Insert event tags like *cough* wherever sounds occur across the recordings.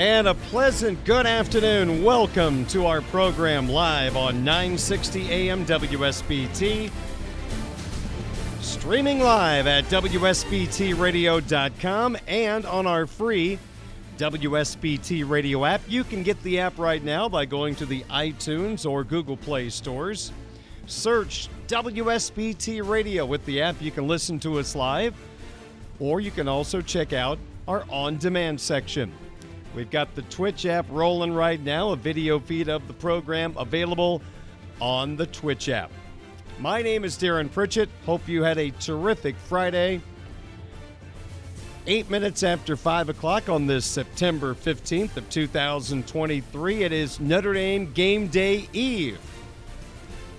And a pleasant good afternoon. Welcome to our program live on 960 AM WSBT. Streaming live at WSBTRadio.com and on our free WSBT radio app. You can get the app right now by going to the iTunes or Google Play stores. Search WSBT Radio with the app. You can listen to us live, or you can also check out our on demand section. We've got the Twitch app rolling right now, a video feed of the program available on the Twitch app. My name is Darin Pritchett. Hope you had a terrific Friday. Eight minutes after 5 o'clock on this September 15th of 2023, it is Notre Dame Game Day Eve.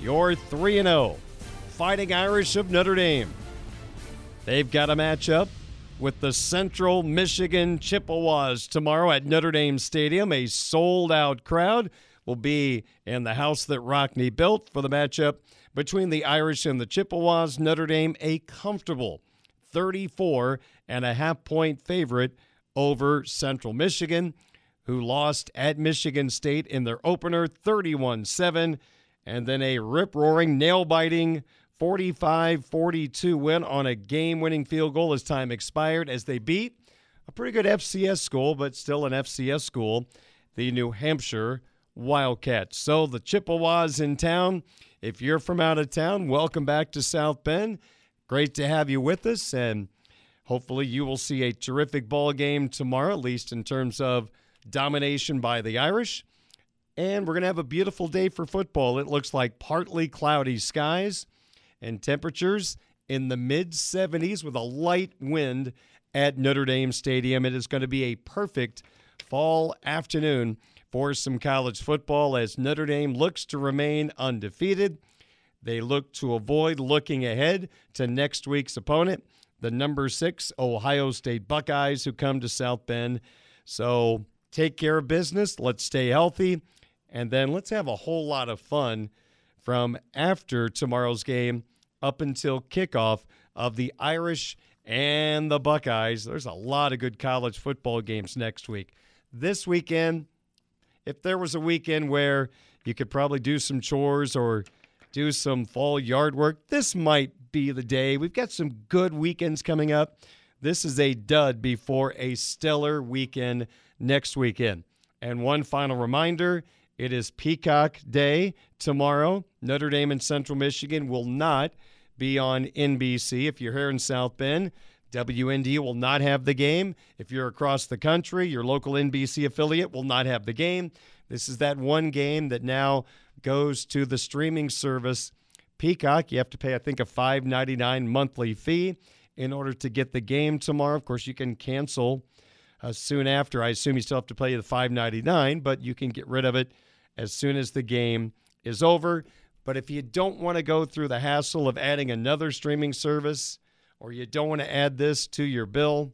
Your 3 0 Fighting Irish of Notre Dame. They've got a matchup with the Central Michigan Chippewas tomorrow at Notre Dame Stadium. A sold out crowd will be in the house that Rockne built for the matchup between the Irish and the Chippewas. Notre Dame, a comfortable 34 and a half point favorite over Central Michigan, who lost at Michigan State in their opener 31 7, and then a rip roaring, nail biting 45 42 win on a game winning field goal as time expired as they beat a pretty good FCS school, but still an FCS school, the New Hampshire Wildcats. So the Chippewas in town. If you're from out of town, welcome back to South Bend. Great to have you with us, and hopefully you will see a terrific ball game tomorrow, at least in terms of domination by the Irish. And we're going to have a beautiful day for football. It looks like partly cloudy skies and temperatures in the mid 70s with a light wind at Notre Dame Stadium. It is going to be a perfect fall afternoon for some college football as Notre Dame looks to remain undefeated. They look to avoid looking ahead to next week's opponent, the number six Ohio State Buckeyes, who come to South Bend. So take care of business. Let's stay healthy. And then let's have a whole lot of fun from after tomorrow's game up until kickoff of the Irish and the Buckeyes. There's a lot of good college football games next week. This weekend, if there was a weekend where you could probably do some chores or do some fall yard work, this might be the day. We've got some good weekends coming up. This is a dud before a stellar weekend next weekend. And one final reminder it is Peacock Day tomorrow. Notre Dame and Central Michigan will not be on NBC. If you're here in South Bend, WND will not have the game. If you're across the country, your local NBC affiliate will not have the game. This is that one game that now goes to the streaming service Peacock. You have to pay, I think, a $5.99 monthly fee in order to get the game tomorrow. Of course, you can cancel uh, soon after. I assume you still have to pay the $5.99, but you can get rid of it as soon as the game is over. But if you don't want to go through the hassle of adding another streaming service, or you don't want to add this to your bill,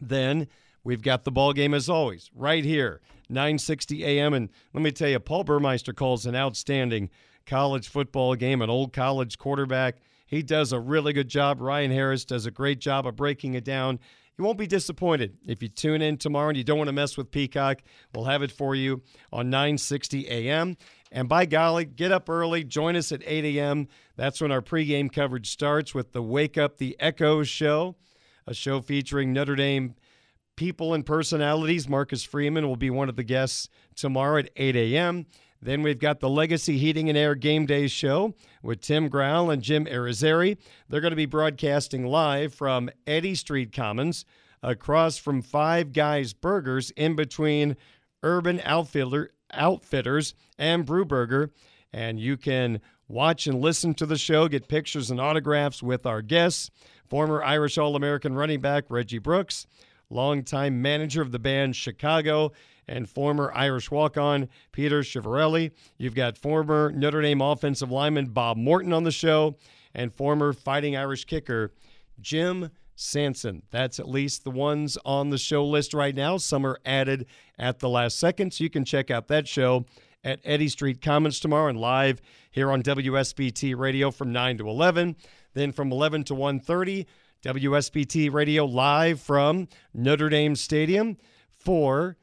then we've got the ball game as always right here, 9:60 a.m. And let me tell you, Paul Burmeister calls an outstanding college football game. An old college quarterback, he does a really good job. Ryan Harris does a great job of breaking it down. You won't be disappointed if you tune in tomorrow and you don't want to mess with Peacock. We'll have it for you on 9:60 a.m. And by golly, get up early. Join us at 8 a.m. That's when our pregame coverage starts with the Wake Up the Echo show, a show featuring Notre Dame people and personalities. Marcus Freeman will be one of the guests tomorrow at 8 a.m. Then we've got the Legacy Heating and Air Game Day show with Tim Growl and Jim Arizari. They're going to be broadcasting live from Eddy Street Commons across from Five Guys Burgers in between Urban Outfitter, Outfitters and Brewburger. And you can watch and listen to the show, get pictures and autographs with our guests, former Irish All American running back Reggie Brooks, longtime manager of the band Chicago, and former Irish walk on Peter Schivarelli. You've got former Notre Dame offensive lineman Bob Morton on the show, and former Fighting Irish kicker Jim Sanson. That's at least the ones on the show list right now. Some are added at the last second, so you can check out that show at Eddy Street Commons tomorrow and live here on WSBT Radio from 9 to 11. Then from 11 to 1.30, WSBT Radio live from Notre Dame Stadium for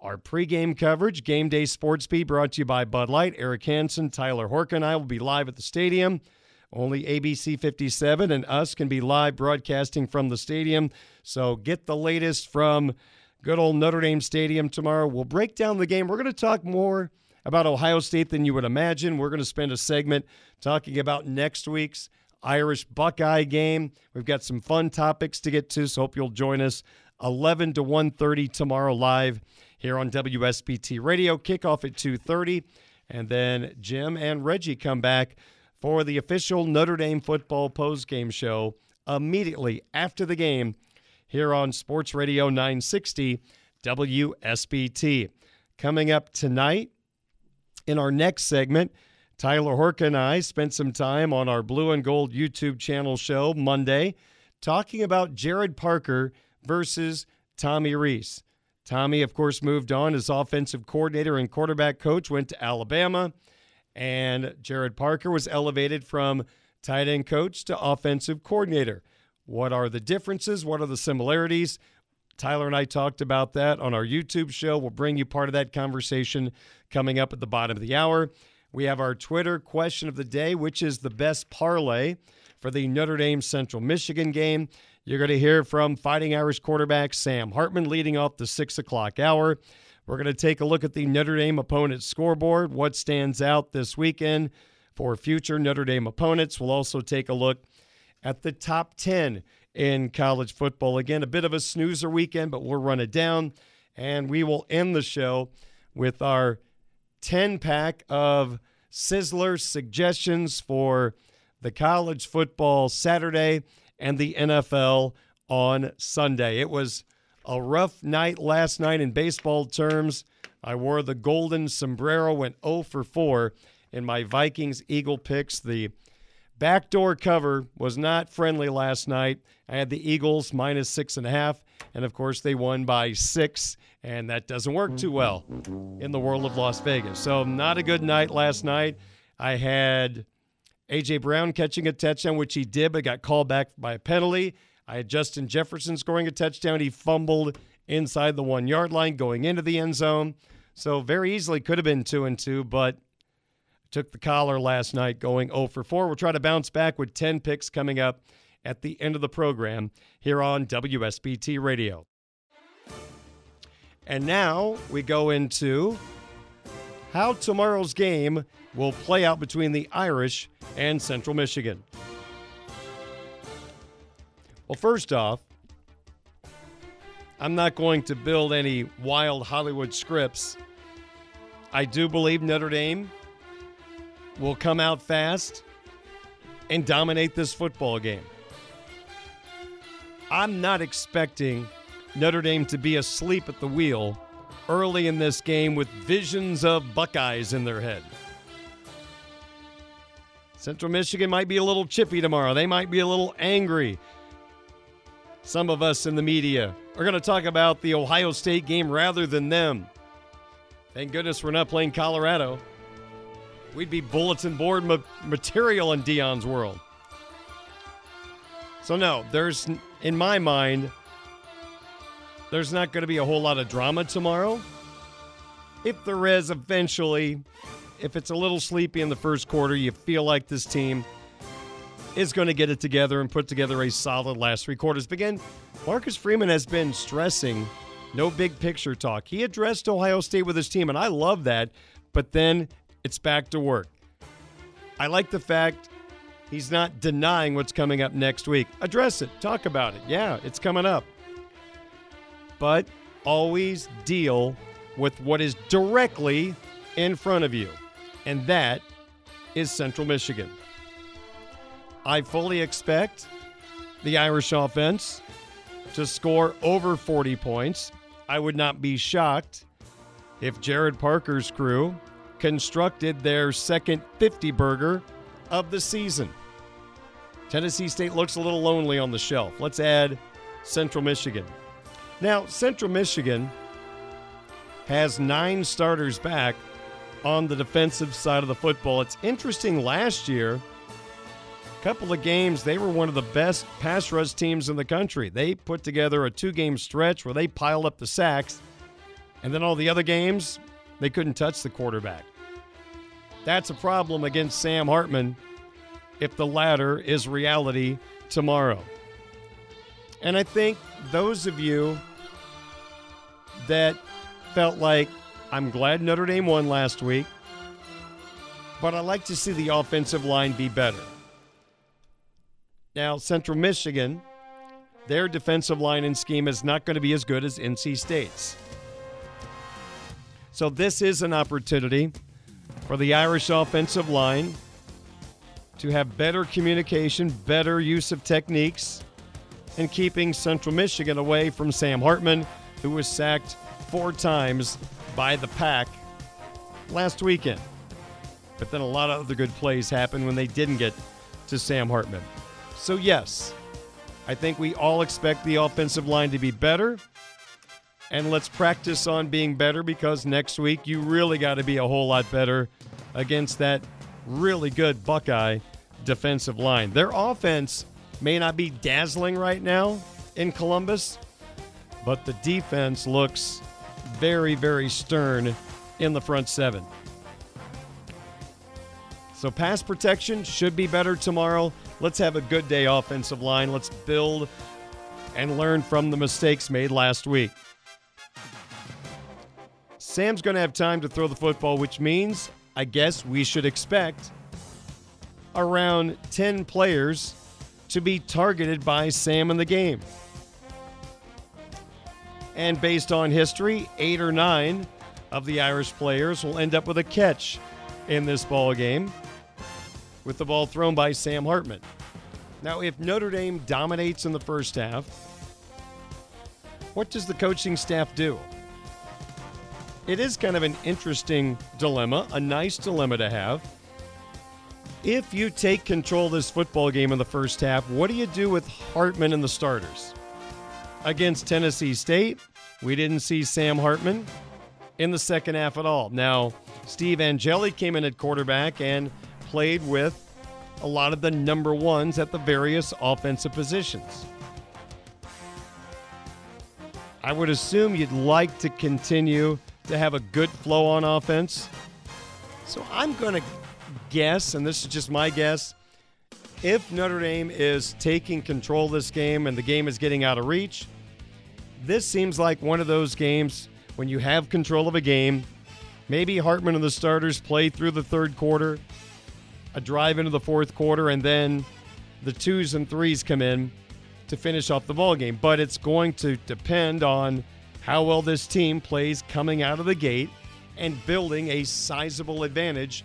our pregame coverage. Game Day Sports Beat brought to you by Bud Light. Eric Hansen, Tyler Horka, and I will be live at the stadium. Only ABC 57 and us can be live broadcasting from the stadium. So get the latest from good old Notre Dame Stadium tomorrow. We'll break down the game. We're going to talk more about Ohio State than you would imagine. We're going to spend a segment talking about next week's Irish Buckeye game. We've got some fun topics to get to, so hope you'll join us 11 to 1:30 tomorrow live here on WSBT Radio. Kickoff at 2:30 and then Jim and Reggie come back for the official Notre Dame football post-game show immediately after the game here on Sports Radio 960 WSBT. Coming up tonight in our next segment, Tyler Horka and I spent some time on our Blue and Gold YouTube channel show Monday talking about Gerard Parker versus Tommy Rees. Tommy, of course, moved on as offensive coordinator and quarterback coach, went to Alabama and Gerard Parker was elevated from tight end coach to offensive coordinator. What are the differences? What are the similarities? Tyler and I talked about that on our YouTube show. We'll bring you part of that conversation coming up at the bottom of the hour. We have our Twitter question of the day, which is the best parlay for the Notre Dame Central Michigan game. You're going to hear from Fighting Irish quarterback Sam Hartman leading off the six o'clock hour. We're going to take a look at the Notre Dame opponent scoreboard, what stands out this weekend for future Notre Dame opponents. We'll also take a look at the top 10 in college football. Again, a bit of a snoozer weekend, but we'll run it down. And we will end the show with our 10 pack of Sizzler suggestions for the college football Saturday and the NFL on Sunday. It was a rough night last night in baseball terms. I wore the golden sombrero, went 0 for 4 in my Vikings Eagle picks. The backdoor cover was not friendly last night. I had the Eagles minus six and a half, and of course they won by six, and that doesn't work too well in the world of Las Vegas. So not a good night last night. I had AJ Brown catching a touchdown, which he did, but got called back by a penalty. I had Justin Jefferson scoring a touchdown. He fumbled inside the one yard line going into the end zone. So very easily could have been two and two, but took the collar last night going 0 for 4. We'll try to bounce back with 10 picks coming up at the end of the program here on WSBT Radio. And now we go into how tomorrow's game will play out between the Irish and Central Michigan. Well, first off, I'm not going to build any wild Hollywood scripts. I do believe Notre Dame will come out fast and dominate this football game. I'm not expecting Notre Dame to be asleep at the wheel early in this game with visions of Buckeyes in their head. Central Michigan might be a little chippy tomorrow. They might be a little angry. Some of us in the media are going to talk about the Ohio State game rather than them. Thank goodness we're not playing Colorado. We'd be bulletin board ma- material in Dion's world. So, no, there's, in my mind, there's not going to be a whole lot of drama tomorrow. If there is, eventually, if it's a little sleepy in the first quarter, you feel like this team is going to get it together and put together a solid last three quarters. Again, Marcus Freeman has been stressing no big picture talk. He addressed Ohio State with his team, and I love that. But then it's back to work. I like the fact he's not denying what's coming up next week. Address it, talk about it. Yeah, it's coming up. But always deal with what is directly in front of you, and that is Central Michigan. I fully expect the Irish offense to score over 40 points. I would not be shocked if Gerard Parker's crew constructed their second 50 burger of the season. Tennessee State looks a little lonely on the shelf. Let's add Central Michigan. Now, Central Michigan has nine starters back on the defensive side of the football. It's interesting last year, couple of games, they were one of the best pass rush teams in the country. They put together a two game stretch where they piled up the sacks, and then all the other games, they couldn't touch the quarterback. That's a problem against Sam Hartman if the latter is reality tomorrow. And I think those of you that felt like I'm glad Notre Dame won last week, but I like to see the offensive line be better. Now, Central Michigan, their defensive line and scheme is not going to be as good as NC State's. So, this is an opportunity for the Irish offensive line to have better communication, better use of techniques, and keeping Central Michigan away from Sam Hartman, who was sacked four times by the pack last weekend. But then a lot of other good plays happened when they didn't get to Sam Hartman. So, yes, I think we all expect the offensive line to be better. And let's practice on being better because next week you really got to be a whole lot better against that really good Buckeye defensive line. Their offense may not be dazzling right now in Columbus, but the defense looks very, very stern in the front seven. So, pass protection should be better tomorrow. Let's have a good day offensive line. Let's build and learn from the mistakes made last week. Sam's going to have time to throw the football, which means I guess we should expect around 10 players to be targeted by Sam in the game. And based on history, eight or nine of the Irish players will end up with a catch in this ball game, with the ball thrown by Sam Hartman. Now, if Notre Dame dominates in the first half, what does the coaching staff do? It is kind of an interesting dilemma, a nice dilemma to have. If you take control of this football game in the first half, what do you do with Hartman and the starters? Against Tennessee State, we didn't see Sam Hartman in the second half at all. Now, Steve Angeli came in at quarterback and played with a lot of the number ones at the various offensive positions. I would assume you'd like to continue to have a good flow on offense. So I'm going to guess, and this is just my guess, if Notre Dame is taking control of this game and the game is getting out of reach, this seems like one of those games when you have control of a game. Maybe Hartman and the starters play through the third quarter, a drive into the fourth quarter, and then the twos and threes come in to finish off the ball game. But it's going to depend on how well this team plays coming out of the gate and building a sizable advantage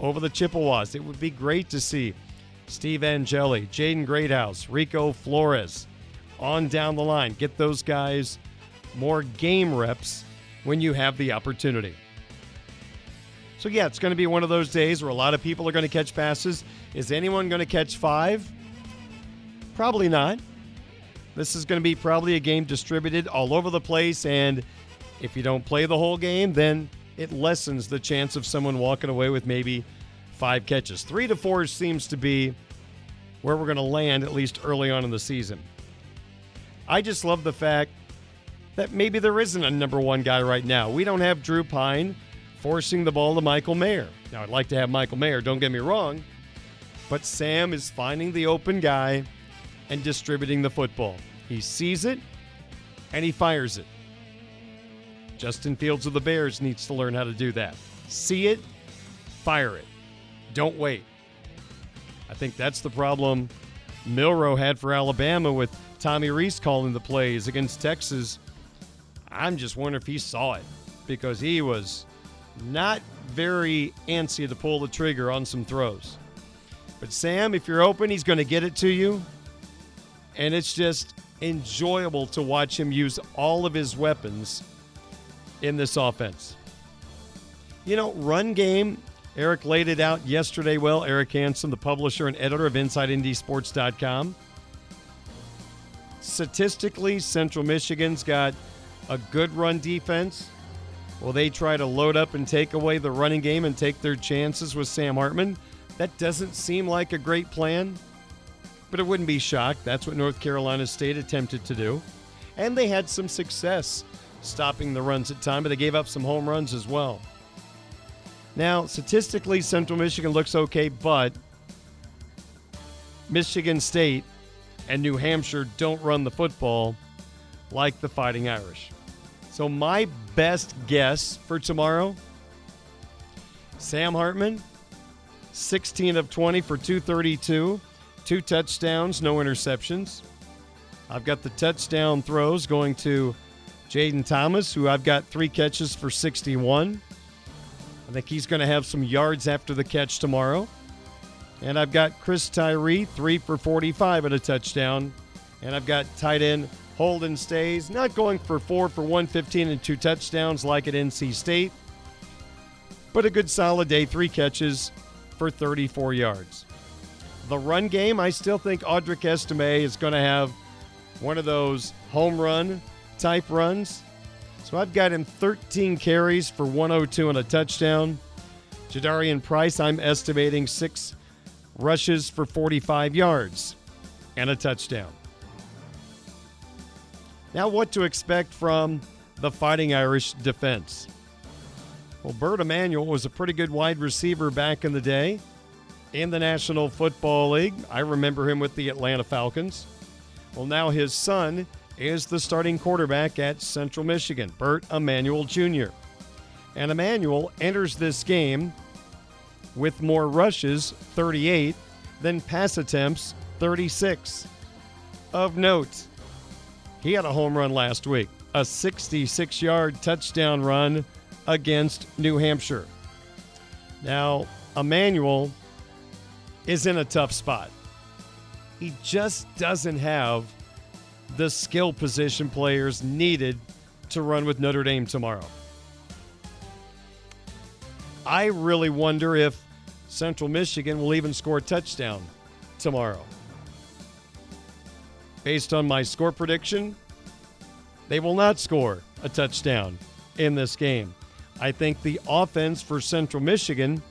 over the Chippewas. It would be great to see Steve Angeli, Jaden Greathouse, Rico Flores on down the line. Get those guys more game reps when you have the opportunity. So, yeah, it's going to be one of those days where a lot of people are going to catch passes. Is anyone going to catch five? Probably not. This is going to be probably a game distributed all over the place, and if you don't play the whole game, then it lessens the chance of someone walking away with maybe five catches. Three to four seems to be where we're going to land, at least early on in the season. I just love the fact that maybe there isn't a number one guy right now. We don't have Drew Pyne forcing the ball to Michael Mayer. Now, I'd like to have Michael Mayer, don't get me wrong, but Sam is finding the open guy and distributing the football. He sees it and he fires it. Justin Fields of the Bears needs to learn how to do that. See it, fire it. Don't wait. I think that's the problem Milroe had for Alabama with Tommy Rees calling the plays against Texas. I'm just wondering if he saw it because he was not very antsy to pull the trigger on some throws. But Sam, if you're open, he's going to get it to you. And it's just enjoyable to watch him use all of his weapons in this offense. You know, run game, Eric laid it out yesterday well. Eric Hansen, the publisher and editor of InsideNDSports.com. Statistically, Central Michigan's got a good run defense. Will they try to load up and take away the running game and take their chances with Sam Hartman? That doesn't seem like a great plan, but it wouldn't be shocked. That's what North Carolina State attempted to do. And they had some success stopping the runs at time, but they gave up some home runs as well. Now, statistically, Central Michigan looks okay, but Michigan State and New Hampshire don't run the football like the Fighting Irish. So, my best guess for tomorrow Sam Hartman, 16 of 20 for 232, two touchdowns, no interceptions. I've got the touchdown throws going to Jayden Thomas, who I've got three catches for 61. I think he's going to have some yards after the catch tomorrow. And I've got Chris Tyree, three for 45 and a touchdown. And I've got tight end Holden Staes, not going for four for 115 and two touchdowns like at NC State, but a good solid day, three catches for 34 yards. The run game, I still think Audric Estime is going to have one of those home run type runs. So I've got him 13 carries for 102 and a touchdown. Jadarian Price, I'm estimating six rushes for 45 yards and a touchdown. Now, what to expect from the Fighting Irish defense? Well, Bert Emanuel was a pretty good wide receiver back in the day in the National Football League. I remember him with the Atlanta Falcons. Well, now his son is the starting quarterback at Central Michigan, Bert Emanuel Jr. And Emanuel enters this game with more rushes, 38, than pass attempts, 36. Of note, he had a home run last week, a 66 yard touchdown run against New Hampshire. Now, Emanuel is in a tough spot. He just doesn't have the skill position players needed to run with Notre Dame tomorrow. I really wonder if Central Michigan will even score a touchdown tomorrow. Based on my score prediction, they will not score a touchdown in this game. I think the offense for Central Michigan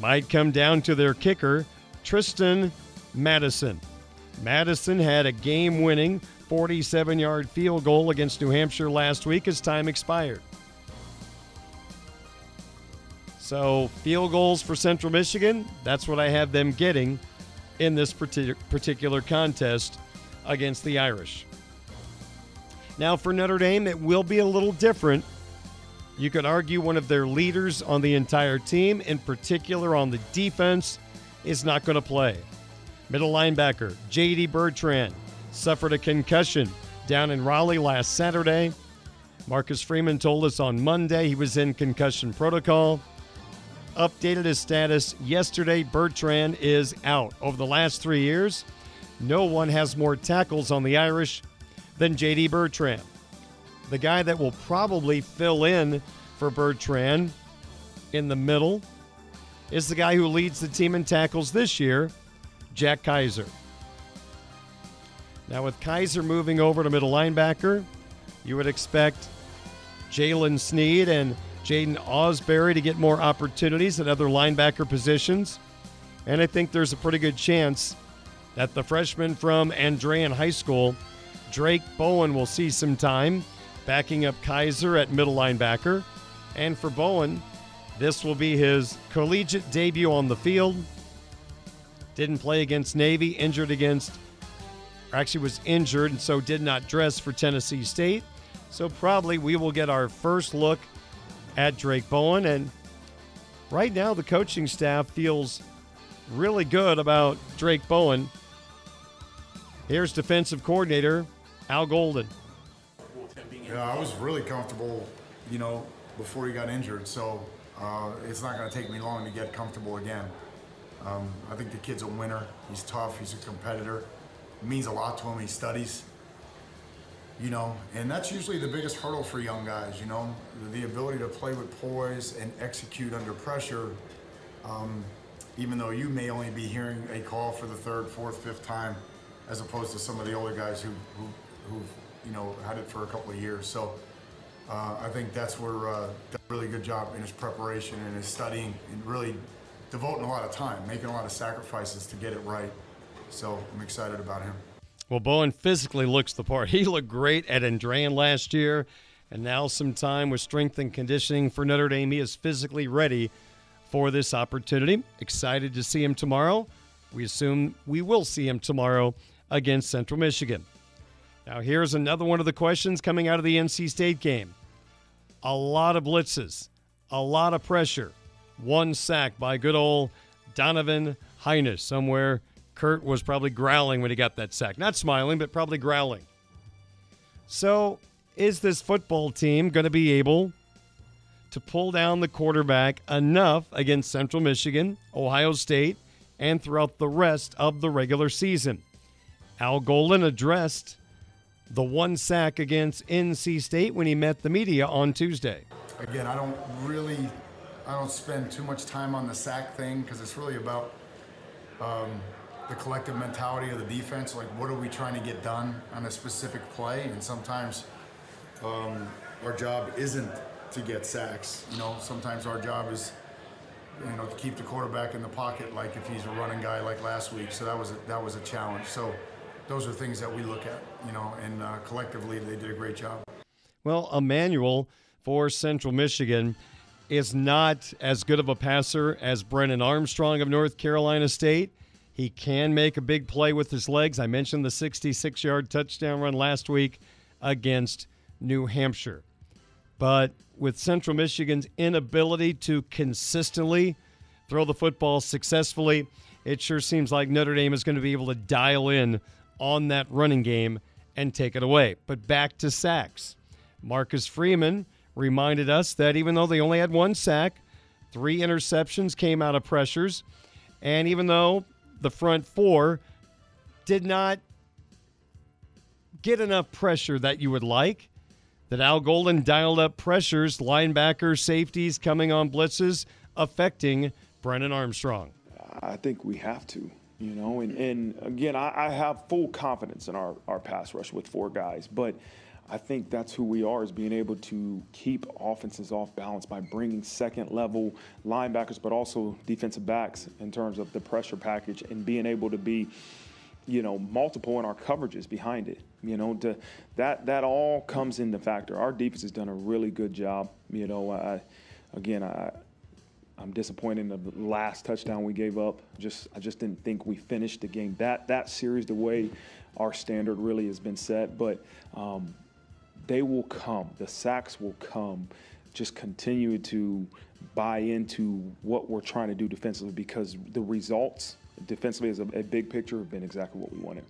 might come down to their kicker, Tristan Mattson. Mattson had a game winning 47 yard field goal against New Hampshire last week as time expired. So, field goals for Central Michigan, that's what I have them getting in this particular contest against the Irish. Now, for Notre Dame, it will be a little different. You could argue one of their leaders on the entire team, in particular on the defense, is not going to play. Middle linebacker J.D. Bertrand suffered a concussion down in Raleigh last Saturday. Marcus Freeman told us on Monday he was in concussion protocol. Updated his status yesterday. Bertrand is out. Over the last three years, no one has more tackles on the Irish than J.D. Bertrand. The guy that will probably fill in for Bertrand in the middle is the guy who leads the team in tackles this year, Jack Kaiser. Now, with Kaiser moving over to middle linebacker, you would expect Jaylen Sneed and Jaiden Ausberry to get more opportunities at other linebacker positions. And I think there's a pretty good chance that the freshman from Andrean High School, Drayk Bowen, will see some time backing up Kaiser at middle linebacker. And for Bowen, this will be his collegiate debut on the field. Didn't play against Navy, injured against, actually was injured, and so did not dress for Tennessee State. So probably we will get our first look at Drayk Bowen. And right now, the coaching staff feels really good about Drayk Bowen. Here's defensive coordinator Al Golden. Yeah, I was really comfortable, you know, before he got injured. So uh, it's not going to take me long to get comfortable again. Um, I think the kid's a winner. He's tough. He's a competitor. It means a lot to him. He studies. You know, and that's usually the biggest hurdle for young guys. You know, the ability to play with poise and execute under pressure. Um, even though you may only be hearing a call for the third, fourth, fifth time, as opposed to some of the older guys who, who who've you know had it for a couple of years. So uh, I think that's where uh, did a really good job in his preparation and his studying and really devoting a lot of time, making a lot of sacrifices to get it right. So I'm excited about him. Well, Bowen physically looks the part. *laughs* He looked great at Andrean last year, and now some time with strength and conditioning for Notre Dame. He is physically ready for this opportunity. Excited to see him tomorrow. We assume we will see him tomorrow against Central Michigan. Now, here's another one of the questions coming out of the NC State game. A lot of blitzes, a lot of pressure, one sack by good old Donovan Hinish. Somewhere Kurt was probably growling when he got that sack. Not smiling, but probably growling. So, is this football team going to be able to pull down the quarterback enough against Central Michigan, Ohio State, and throughout the rest of the regular season? Al Golden addressed the one sack against NC State when he met the media on Tuesday. Again, I don't really, I don't spend too much time on the sack thing because it's really about um, the collective mentality of the defense. Like, what are we trying to get done on a specific play? And sometimes um, our job isn't to get sacks. You know, sometimes our job is, you know, to keep the quarterback in the pocket, like if he's a running guy like last week. So that was a, that was a challenge. So those are things that we look at, you know, and uh, collectively they did a great job. Well, Emanuel for Central Michigan is not as good of a passer as Brennan Armstrong of North Carolina State. He can make a big play with his legs. I mentioned the 66 yard touchdown run last week against New Hampshire. But with Central Michigan's inability to consistently throw the football successfully, it sure seems like Notre Dame is going to be able to dial in on that running game and take it away. But back to sacks. Marcus Freeman reminded us that even though they only had one sack, three interceptions came out of pressures. And even though the front four did not get enough pressure that you would like, that Al Golden dialed up pressures, linebackers, safeties coming on blitzes, affecting Brennan Armstrong. I think we have to, you know, and, and again, I, I have full confidence in our, our pass rush with four guys, but I think that's who we are is being able to keep offenses off balance by bringing second level linebackers, but also defensive backs in terms of the pressure package and being able to be, you know, multiple in our coverages behind it. You know, to, that that all comes into factor. Our defense has done a really good job. You know, I, again, I, I'm disappointed in the last touchdown we gave up. Just I just didn't think we finished the game that that series the way our standard really has been set. But um, they will come. The sacks will come. Just continue to buy into what we're trying to do defensively because the results defensively as a, a big picture have been exactly what we wanted.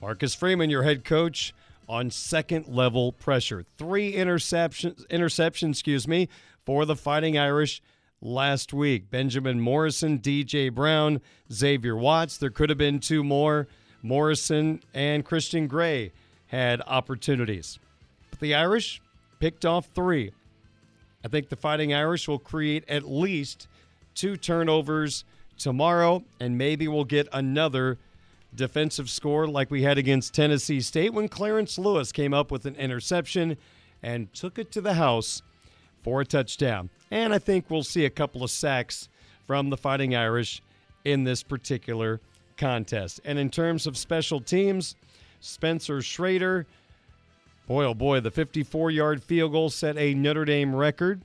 Marcus Freeman, your head coach, on second level pressure. Three interceptions, interceptions, excuse me, for the Fighting Irish last week. Benjamin Morrison, DJ Brown, Xavier Watts. There could have been two more. Morrison and Christian Gray had opportunities. But the Irish picked off three. I think the Fighting Irish will create at least two turnovers tomorrow, and maybe we'll get another defensive score like we had against Tennessee State when Clarence Lewis came up with an interception and took it to the house for a touchdown. And I think we'll see a couple of sacks from the Fighting Irish in this particular contest. And in terms of special teams, Spencer Schrader, boy oh boy, the 54 yard field goal set a Notre Dame record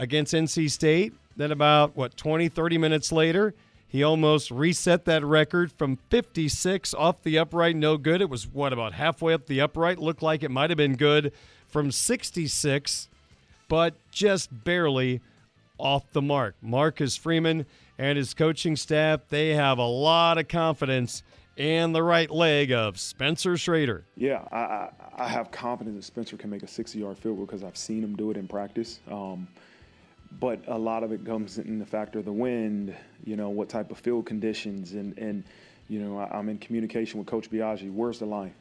against NC State. Then, about what, 20, 30 minutes later, he almost reset that record from 56 off the upright, no good. It was what about halfway up the upright? Looked like it might have been good from 66, but just barely off the mark. Marcus Freeman and his coaching staff, they have a lot of confidence in the right leg of Spencer Schrader. Yeah, I, I, I have confidence that Spencer can make a 60 yard field goal because I've seen him do it in practice. Um, but a lot of it comes in the factor of the wind, you know, what type of field conditions, and and you know, I'm in communication with Coach Biagi. Where's the line?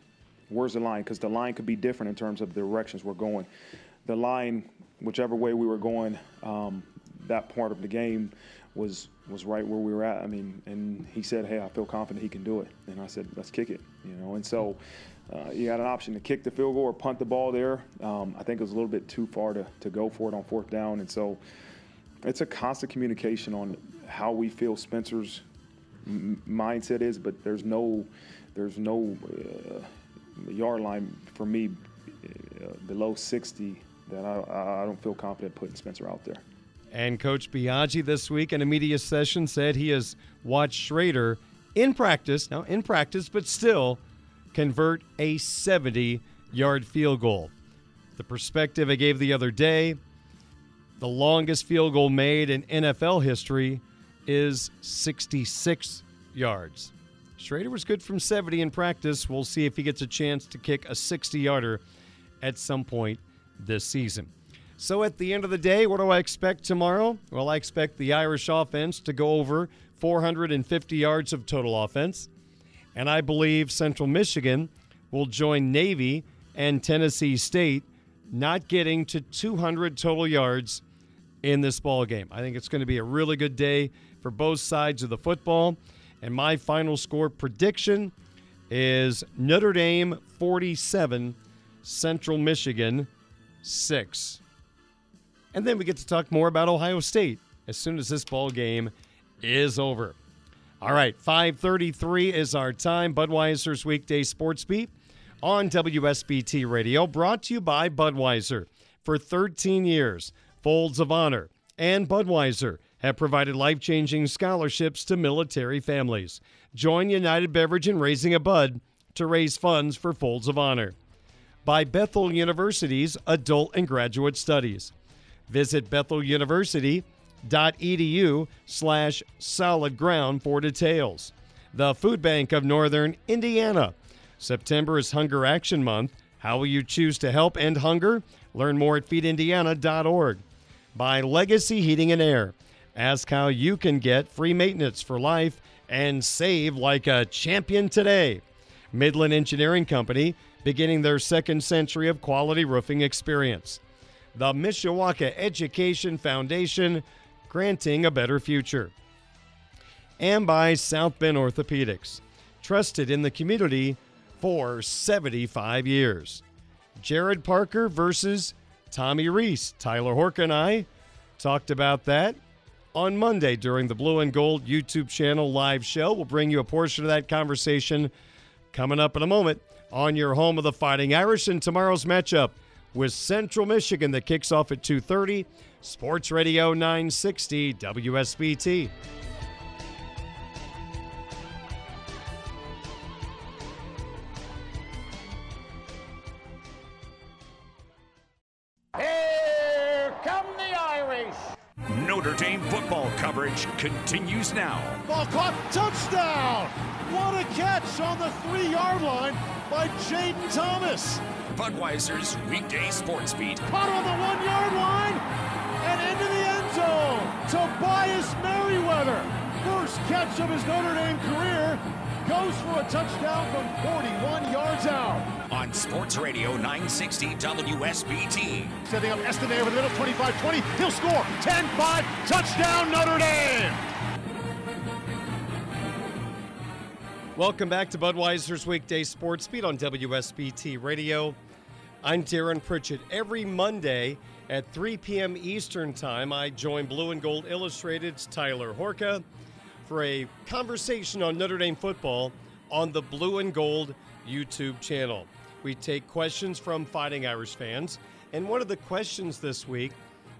Where's the line? Because the line could be different in terms of the directions we're going. The line, whichever way we were going, um, that part of the game was was right where we were at. I mean, and he said, "Hey, I feel confident he can do it," and I said, "Let's kick it," you know. And so uh, you got an option to kick the field goal or punt the ball there. Um, I think it was a little bit too far to, to go for it on fourth down, and so it's a constant communication on how we feel Spencer's m- mindset is, but there's no there's no uh, yard line for me uh, below 60 that I, I don't feel confident putting Spencer out there. And Coach Biagi this week in a media session said he has watched Schrader in practice, now in practice, but still convert a 70 yard field goal. The perspective I gave the other day the longest field goal made in NFL history is 66 yards. Schrader was good from 70 in practice. We'll see if he gets a chance to kick a 60 yarder at some point this season. So, at the end of the day, what do I expect tomorrow? Well, I expect the Irish offense to go over 450 yards of total offense. And I believe Central Michigan will join Navy and Tennessee State, not getting to 200 total yards in this ball game. I think it's going to be a really good day for both sides of the football. And my final score prediction is Notre Dame 47, Central Michigan 6. And then we get to talk more about Ohio State as soon as this ball game is over. All right, 5:33 is our time. Budweiser's weekday sports beat on WSBT Radio, brought to you by Budweiser for 13 years. Folds of Honor, and Budweiser have provided life changing scholarships to military families. Join United Beverage in raising a Bud to raise funds for Folds of Honor. By Bethel University's Adult and Graduate Studies. Visit betheluniversity.edu slash for details. The Food Bank of Northern Indiana. September is Hunger Action Month. How will you choose to help end hunger? Learn more at feedindiana.org by Legacy Heating and Air. Ask how you can get free maintenance for life and save like a champion today. Midland Engineering Company, beginning their second century of quality roofing experience. The Mishawaka Education Foundation, granting a better future. And by South Bend Orthopedics, trusted in the community for 75 years. Gerard Parker versus Tommy Rees. Tyler Horka and I talked about that on Monday during the Blue and Gold YouTube channel live show. We'll bring you a portion of that conversation coming up in a moment on your home of the Fighting Irish in tomorrow's matchup with Central Michigan that kicks off at 2:30. Sports Radio 960 WSBT. Notre Dame football coverage continues now. Ball caught, touchdown! What a catch on the three yard line by Jayden Thomas. Budweiser's weekday sports beat. Caught on the one yard line and into the end zone. Tobias Merriweather, first catch of his Notre Dame career, goes for a touchdown from 41 yards out. On Sports Radio 960 WSBT. Setting up Estime over the middle, 25-20. He'll score. 10-5. Touchdown Notre Dame. Welcome back to Budweiser's Weekday Sports Beat on WSBT Radio. I'm Darin Pritchett. Every Monday at 3 p.m. Eastern Time, I join Blue and Gold Illustrated's Tyler Horka for a conversation on Notre Dame football on the Blue and Gold YouTube channel. We take questions from Fighting Irish fans, and one of the questions this week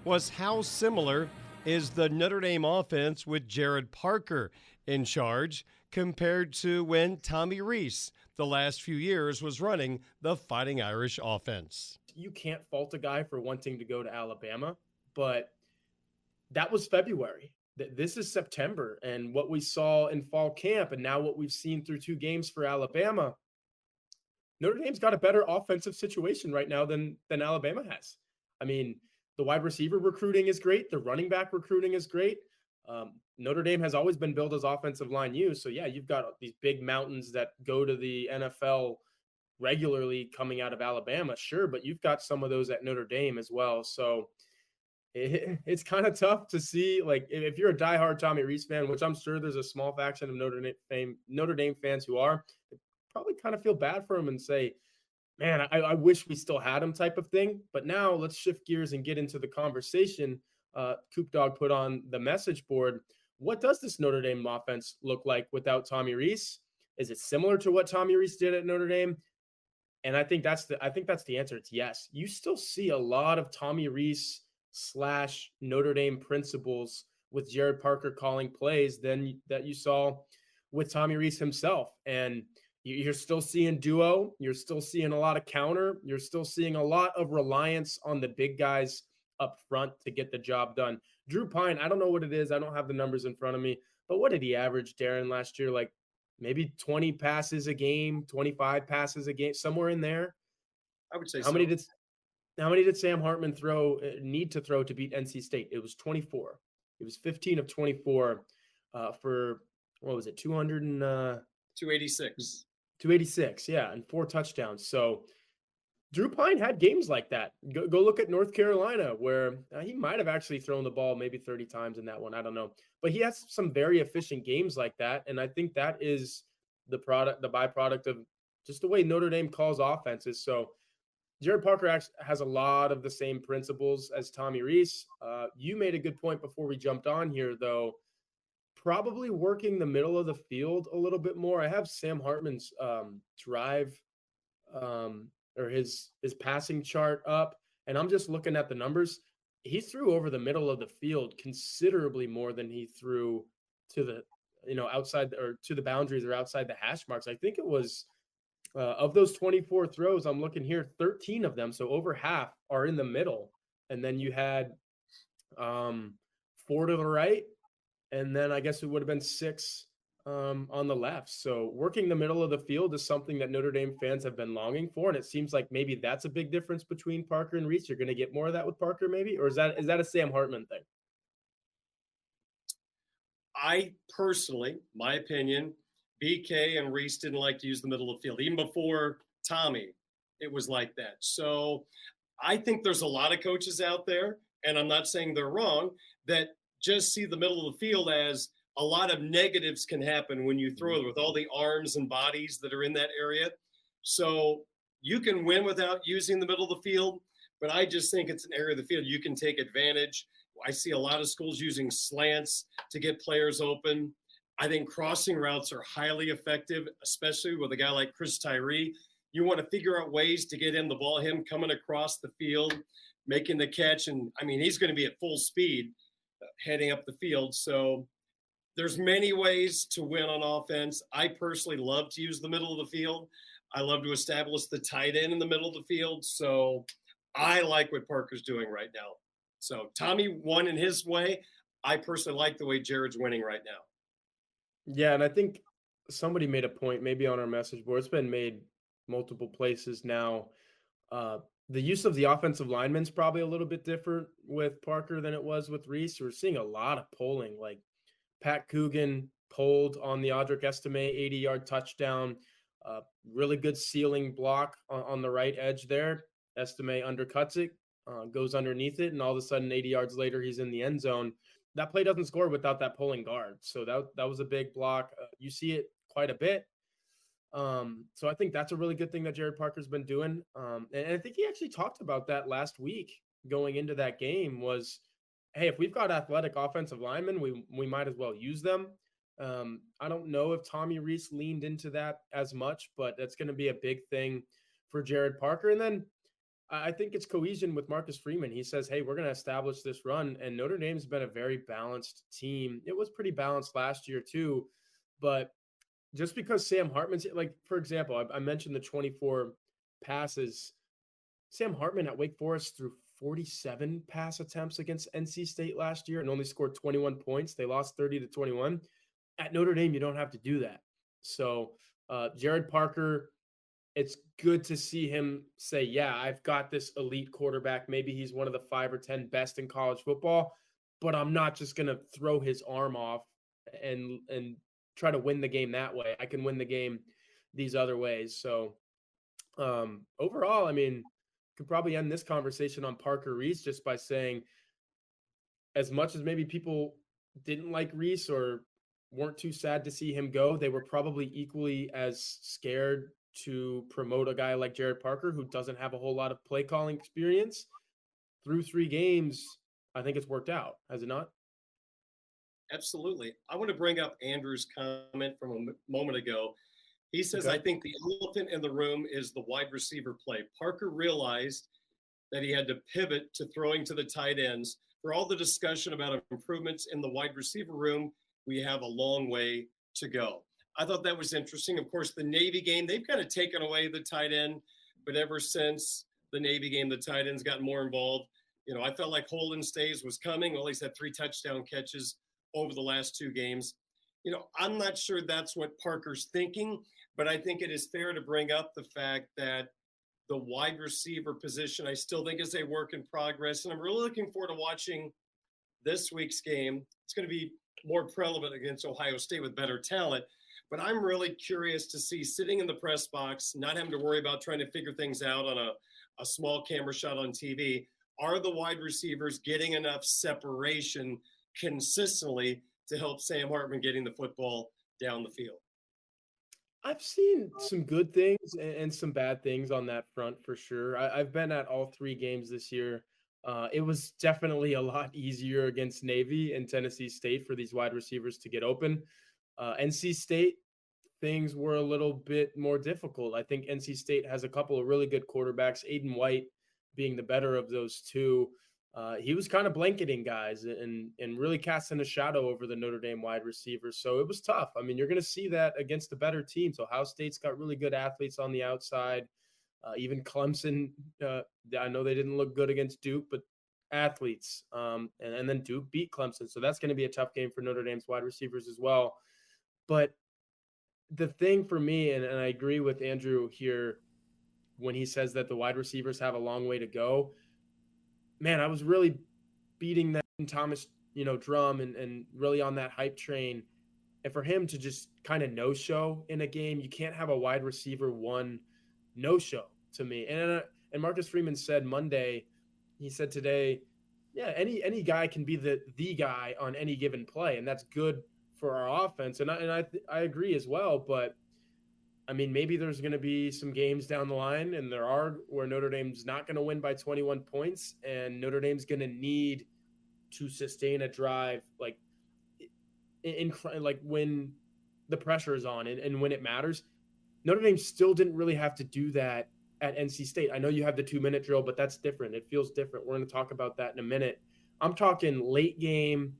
was how similar is the Notre Dame offense with Gerard Parker in charge compared to when Tommy Rees, the last few years, was running the Fighting Irish offense. You can't fault a guy for wanting to go to Alabama, but that was February. This is September, and what we saw in fall camp, and now what we've seen through two games for Alabama. Notre Dame's got a better offensive situation right now than than Alabama has. I mean, the wide receiver recruiting is great. The running back recruiting is great. Um, Notre Dame has always been built as offensive line use. So yeah, you've got these big mountains that go to the NFL regularly coming out of Alabama, sure, but you've got some of those at Notre Dame as well. So it, *laughs* it's kind of tough to see. Like if you're a diehard Tommy Rees fan, which I'm sure there's a small faction of Notre Dame Notre Dame fans who are, probably kind of feel bad for him and say, "Man, I, I wish we still had him," type of thing. But now let's shift gears and get into the conversation uh, Coop Dog put on the message board. What does this Notre Dame offense look like without Tommy Rees? Is it similar to what Tommy Rees did at Notre Dame? And I think that's the I think that's the answer. It's yes. You still see a lot of Tommy Rees slash Notre Dame principles with Gerard Parker calling plays than that you saw with Tommy Rees himself. And you're still seeing duo. You're still seeing a lot of counter. You're still seeing a lot of reliance on the big guys up front to get the job done. Drew Pyne, I don't know what it is. I don't have the numbers in front of me, but what did he average, Darin, last year? Like maybe 20 passes a game, 25 passes a game, somewhere in there. I would say how so. many did how many did Sam Hartman throw uh, need to throw to beat NC State? It was 24. It was 15 of 24 uh, for what was it? 200 and uh, 286. 286, yeah, and four touchdowns. So Drew Pyne had games like that. Go, go look at North Carolina, where uh, he might have actually thrown the ball maybe 30 times in that one. I don't know. But he has some very efficient games like that. And I think that is the product, the byproduct of just the way Notre Dame calls offenses. So Gerard Parker has a lot of the same principles as Tommy Rees. Uh, you made a good point before we jumped on here, though. Probably working the middle of the field a little bit more. I have Sam Hartman's um, drive um, or his his passing chart up, and I'm just looking at the numbers. He threw over the middle of the field considerably more than he threw to the you know outside or to the boundaries or outside the hash marks. I think it was uh, of those 24 throws. I'm looking here, 13 of them, so over half are in the middle, and then you had um, four to the right, and then I guess it would have been six um, on the left. So working the middle of the field is something that Notre Dame fans have been longing for, and it seems like maybe that's a big difference between Parker and Rees. You're going to get more of that with Parker, maybe, or is that is that a Sam Hartman thing? I personally, my opinion, BK and Rees didn't like to use the middle of the field even before Tommy. It was like that. So I think there's a lot of coaches out there, and I'm not saying they're wrong, that just see the middle of the field as a lot of negatives can happen when you throw mm-hmm. it with all the arms and bodies that are in that area. So you can win without using the middle of the field, but I just think it's an area of the field you can take advantage. I see a lot of schools using slants to get players open. I think crossing routes are highly effective, especially with a guy like Chris Tyree. You want to figure out ways to get him the ball, him coming across the field, making the catch. And I mean, he's going to be at full speed uh, heading up the field. So there's many ways to win on offense. I personally love to use the middle of the field. I love to establish the tight end in the middle of the field. So I like what Parker's doing right now. So Tommy won in his way. I personally like the way Gerard's winning right now. Yeah, and I think somebody made a point, maybe on our message board. It's been made multiple places now. Uh, the use of the offensive linemen's probably a little bit different with Parker than it was with Rees. We're seeing a lot of polling, like Pat Coogan pulled on the Audric Estime 80 yard touchdown. Uh, really good sealing block on, on, the right edge there. Estime undercuts it, uh, goes underneath it, and all of a sudden, 80 yards later, he's in the end zone. That play doesn't score without that pulling guard. So that, that was a big block. Uh, you see it quite a bit. Um, so I think that's a really good thing that Gerard Parker's been doing. Um, and, and I think he actually talked about that last week going into that game was, hey, if we've got athletic offensive linemen, we we might as well use them. Um, I don't know if Tommy Rees leaned into that as much, but that's going to be a big thing for Gerard Parker. And then I think it's cohesion with Marcus Freeman. He says, "Hey, we're going to establish this run." And Notre Dame's been a very balanced team. It was pretty balanced last year too, but just because Sam Hartman's like, for example, I, I mentioned the 24 passes. Sam Hartman at Wake Forest threw 47 pass attempts against NC State last year and only scored 21 points. They lost 30 to 21. At Notre Dame, you don't have to do that. So, uh, Gerard Parker, it's good to see him say, Yeah, I've got this elite quarterback. Maybe he's one of the five or 10 best in college football, but I'm not just going to throw his arm off and, and try to win the game that way. I can win the game these other ways. So, um, overall, I mean, could probably end this conversation on Parker Rees just by saying, as much as maybe people didn't like Rees or weren't too sad to see him go, they were probably equally as scared to promote a guy like Gerard Parker who doesn't have a whole lot of play calling experience. Through three games, I think it's worked out, has it not? Absolutely. I want to bring up Andrew's comment from a moment ago. He says, okay. I think the elephant in the room is the wide receiver play. Parker realized that he had to pivot to throwing to the tight ends. For all the discussion about improvements in the wide receiver room, we have a long way to go. I thought that was interesting. Of course, the Navy game, they've kind of taken away the tight end, but ever since the Navy game, the tight ends got more involved. You know, I felt like Holden Staes was coming. Well, he's had three touchdown catches over the last two games. You know, I'm not sure that's what Parker's thinking, but I think it is fair to bring up the fact that the wide receiver position, I still think is a work in progress. And I'm really looking forward to watching this week's game. It's going to be more prevalent against Ohio State with better talent. But I'm really curious to see sitting in the press box, not having to worry about trying to figure things out on a, a small camera shot on TV. Are the wide receivers getting enough separation consistently to help Sam Hartman getting the football down the field. I've seen some good things and some bad things on that front for sure. I, have been at all three games this year. Uh, it was definitely a lot *laughs* easier against Navy and Tennessee State for these wide receivers to get open. Uh, NC State, things were a little bit more difficult. I think NC State has a couple of really good quarterbacks, Aydan White being the better of those two uh, he was kind of blanketing guys and and really casting a shadow over the Notre Dame wide receivers. So it was tough. I mean, you're going to see that against the better teams. Ohio State's got really good athletes on the outside. Uh, even Clemson, uh, I know they didn't look good against Duke, but athletes. Um, and, and then Duke beat Clemson. So that's going to be a tough game for Notre Dame's wide receivers as well. But the thing for me, and, and I agree with Andrew here when he says that the wide receivers have a long way to go man, I was really beating that Thomas, you know, drum and, and really on that hype train. And for him to just kind of no show in a game, you can't have a wide receiver one no show to me. And uh, and Marcus Freeman said Monday, he said today, yeah, any any guy can be the the guy on any given play, and that's good for our offense. And I and I I agree as well, but I mean, maybe there's going to be some games down the line, and there are where Notre Dame's not going to win by 21 points, and Notre Dame's going to need to sustain a drive, like in, in like when the pressure is on and, and when it matters. Notre Dame still didn't really have to do that at NC State. I know you have the two minute drill, but that's different. It feels different. We're going to talk about that in a minute. I'm talking late game.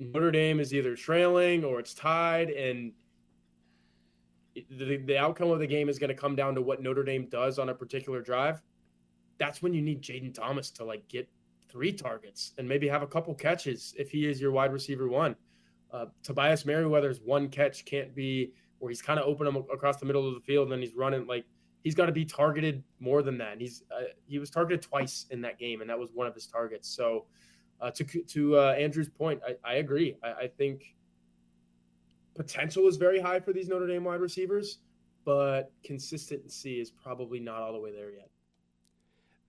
Notre Dame is either trailing or it's tied, and the, the outcome of the game is going to come down to what Notre Dame does on a particular drive. That's when you need Jayden Thomas to like get three targets and maybe have a couple catches if he is your wide receiver one. Uh, Tobias Merriweather's one catch can't be where he's kind of open across the middle of the field and he's running like he's got to be targeted more than that. He's uh, he was targeted twice in that game and that was one of his targets. So uh, to to uh, Andrew's point, I, I agree. I, I think potential is very high for these Notre Dame wide receivers, but consistency is probably not all the way there yet.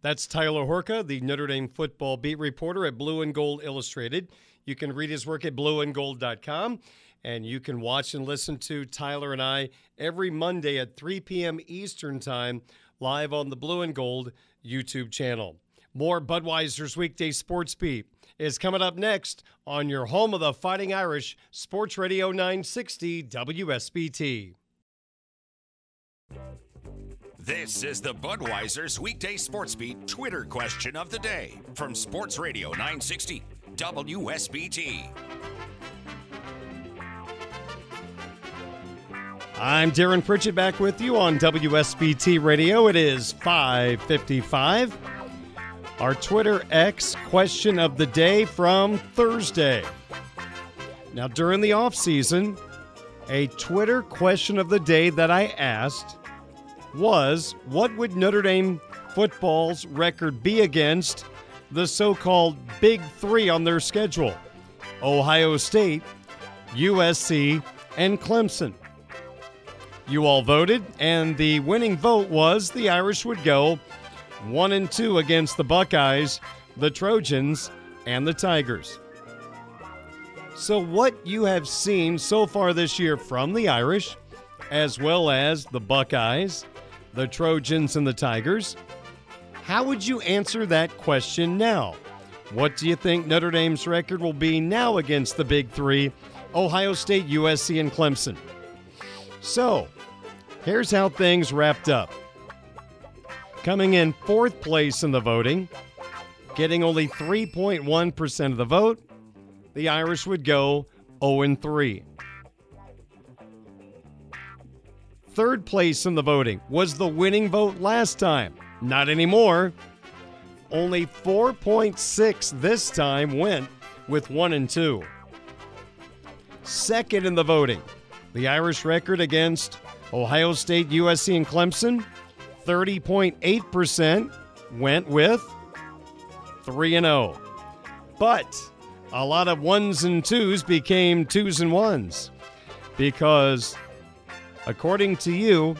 That's Tyler Horka, the Notre Dame football beat reporter at Blue and Gold Illustrated. You can read his work at blueandgold.com. And you can watch and listen to Tyler and I every Monday at 3 p.m. Eastern Time, live on the Blue and Gold YouTube channel. More Budweiser's Weekday Sports Beat is coming up next on your home of the Fighting Irish, Sports Radio 960 WSBT. This is the Budweiser's Weekday Sports Beat Twitter question of the day from Sports Radio 960 WSBT. I'm Darin Pritchett back with you on WSBT Radio. It is 555. Our Twitter X question of the day from Thursday. Now, during the off season, a Twitter question of the day that I asked was what would Notre Dame football's record be against the so called Big Three on their schedule Ohio State, USC, and Clemson? You all voted, and the winning vote was the Irish would go one and two against the Buckeyes, the Trojans, and the Tigers. So, what you have seen so far this year from the Irish, as well as the Buckeyes, the Trojans, and the Tigers, how would you answer that question now? What do you think Notre Dame's record will be now against the Big Three Ohio State, USC, and Clemson? So, here's how things wrapped up. Coming in fourth place in the voting, getting only 3.1% of the vote, the Irish would go 0 3. Third place in the voting was the winning vote last time. Not anymore. Only 4.6 this time went with 1 and 2. Second in the voting, the Irish record against Ohio State, USC, and Clemson, 30.8% went with 3 and 0. But a lot of ones and twos became twos and ones because according to you,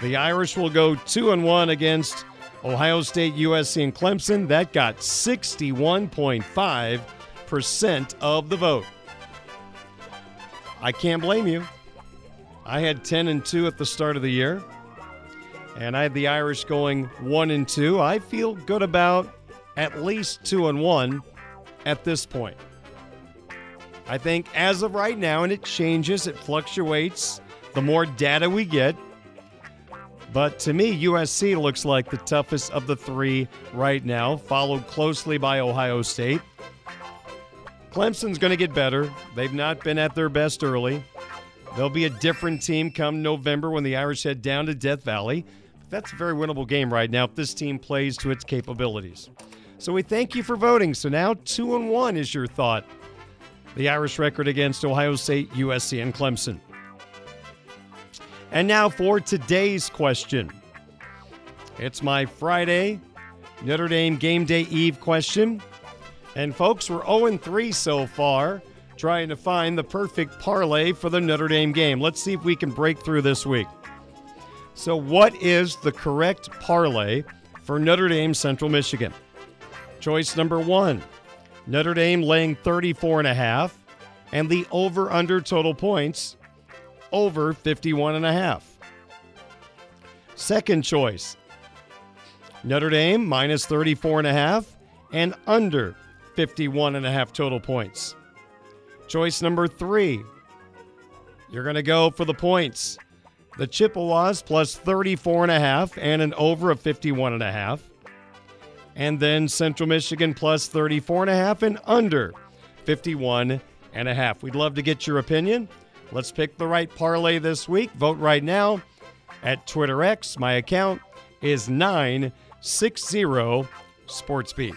the Irish will go 2 and 1 against Ohio State, USC, and Clemson. That got 61.5% of the vote. I can't blame you. I had 10 and 2 at the start of the year, and I had the Irish going 1 and 2. I feel good about at least 2 and 1 at this point. I think as of right now, and it changes, it fluctuates the more data we get. But to me, USC looks like the toughest of the three right now, followed closely by Ohio State. Clemson's going to get better. They've not been at their best early. They'll be a different team come November when the Irish head down to Death Valley. That's a very winnable game right now if this team plays to its capabilities. So we thank you for voting. So now 2 and 1 is your thought. The Irish record against Ohio State, USC, and Clemson. And now for today's question. It's my Friday Notre Dame Game Day Eve question. And folks, we're 0 3 so far, trying to find the perfect parlay for the Notre Dame game. Let's see if we can break through this week. So, what is the correct parlay for Notre Dame Central Michigan? Choice number one Notre Dame laying 34 and a half, and the over under total points over 51 and a half. Second choice Notre Dame minus 34 and a half and under 51 and a half total points. Choice number 3 You're going to go for the points. The Chippewas plus 34 and a half and an over of 51 and a half. And then Central Michigan plus 34 and a half and under 51 and a half. We'd love to get your opinion. Let's pick the right parlay this week. Vote right now at Twitter X. My account is 960 SportsBeat.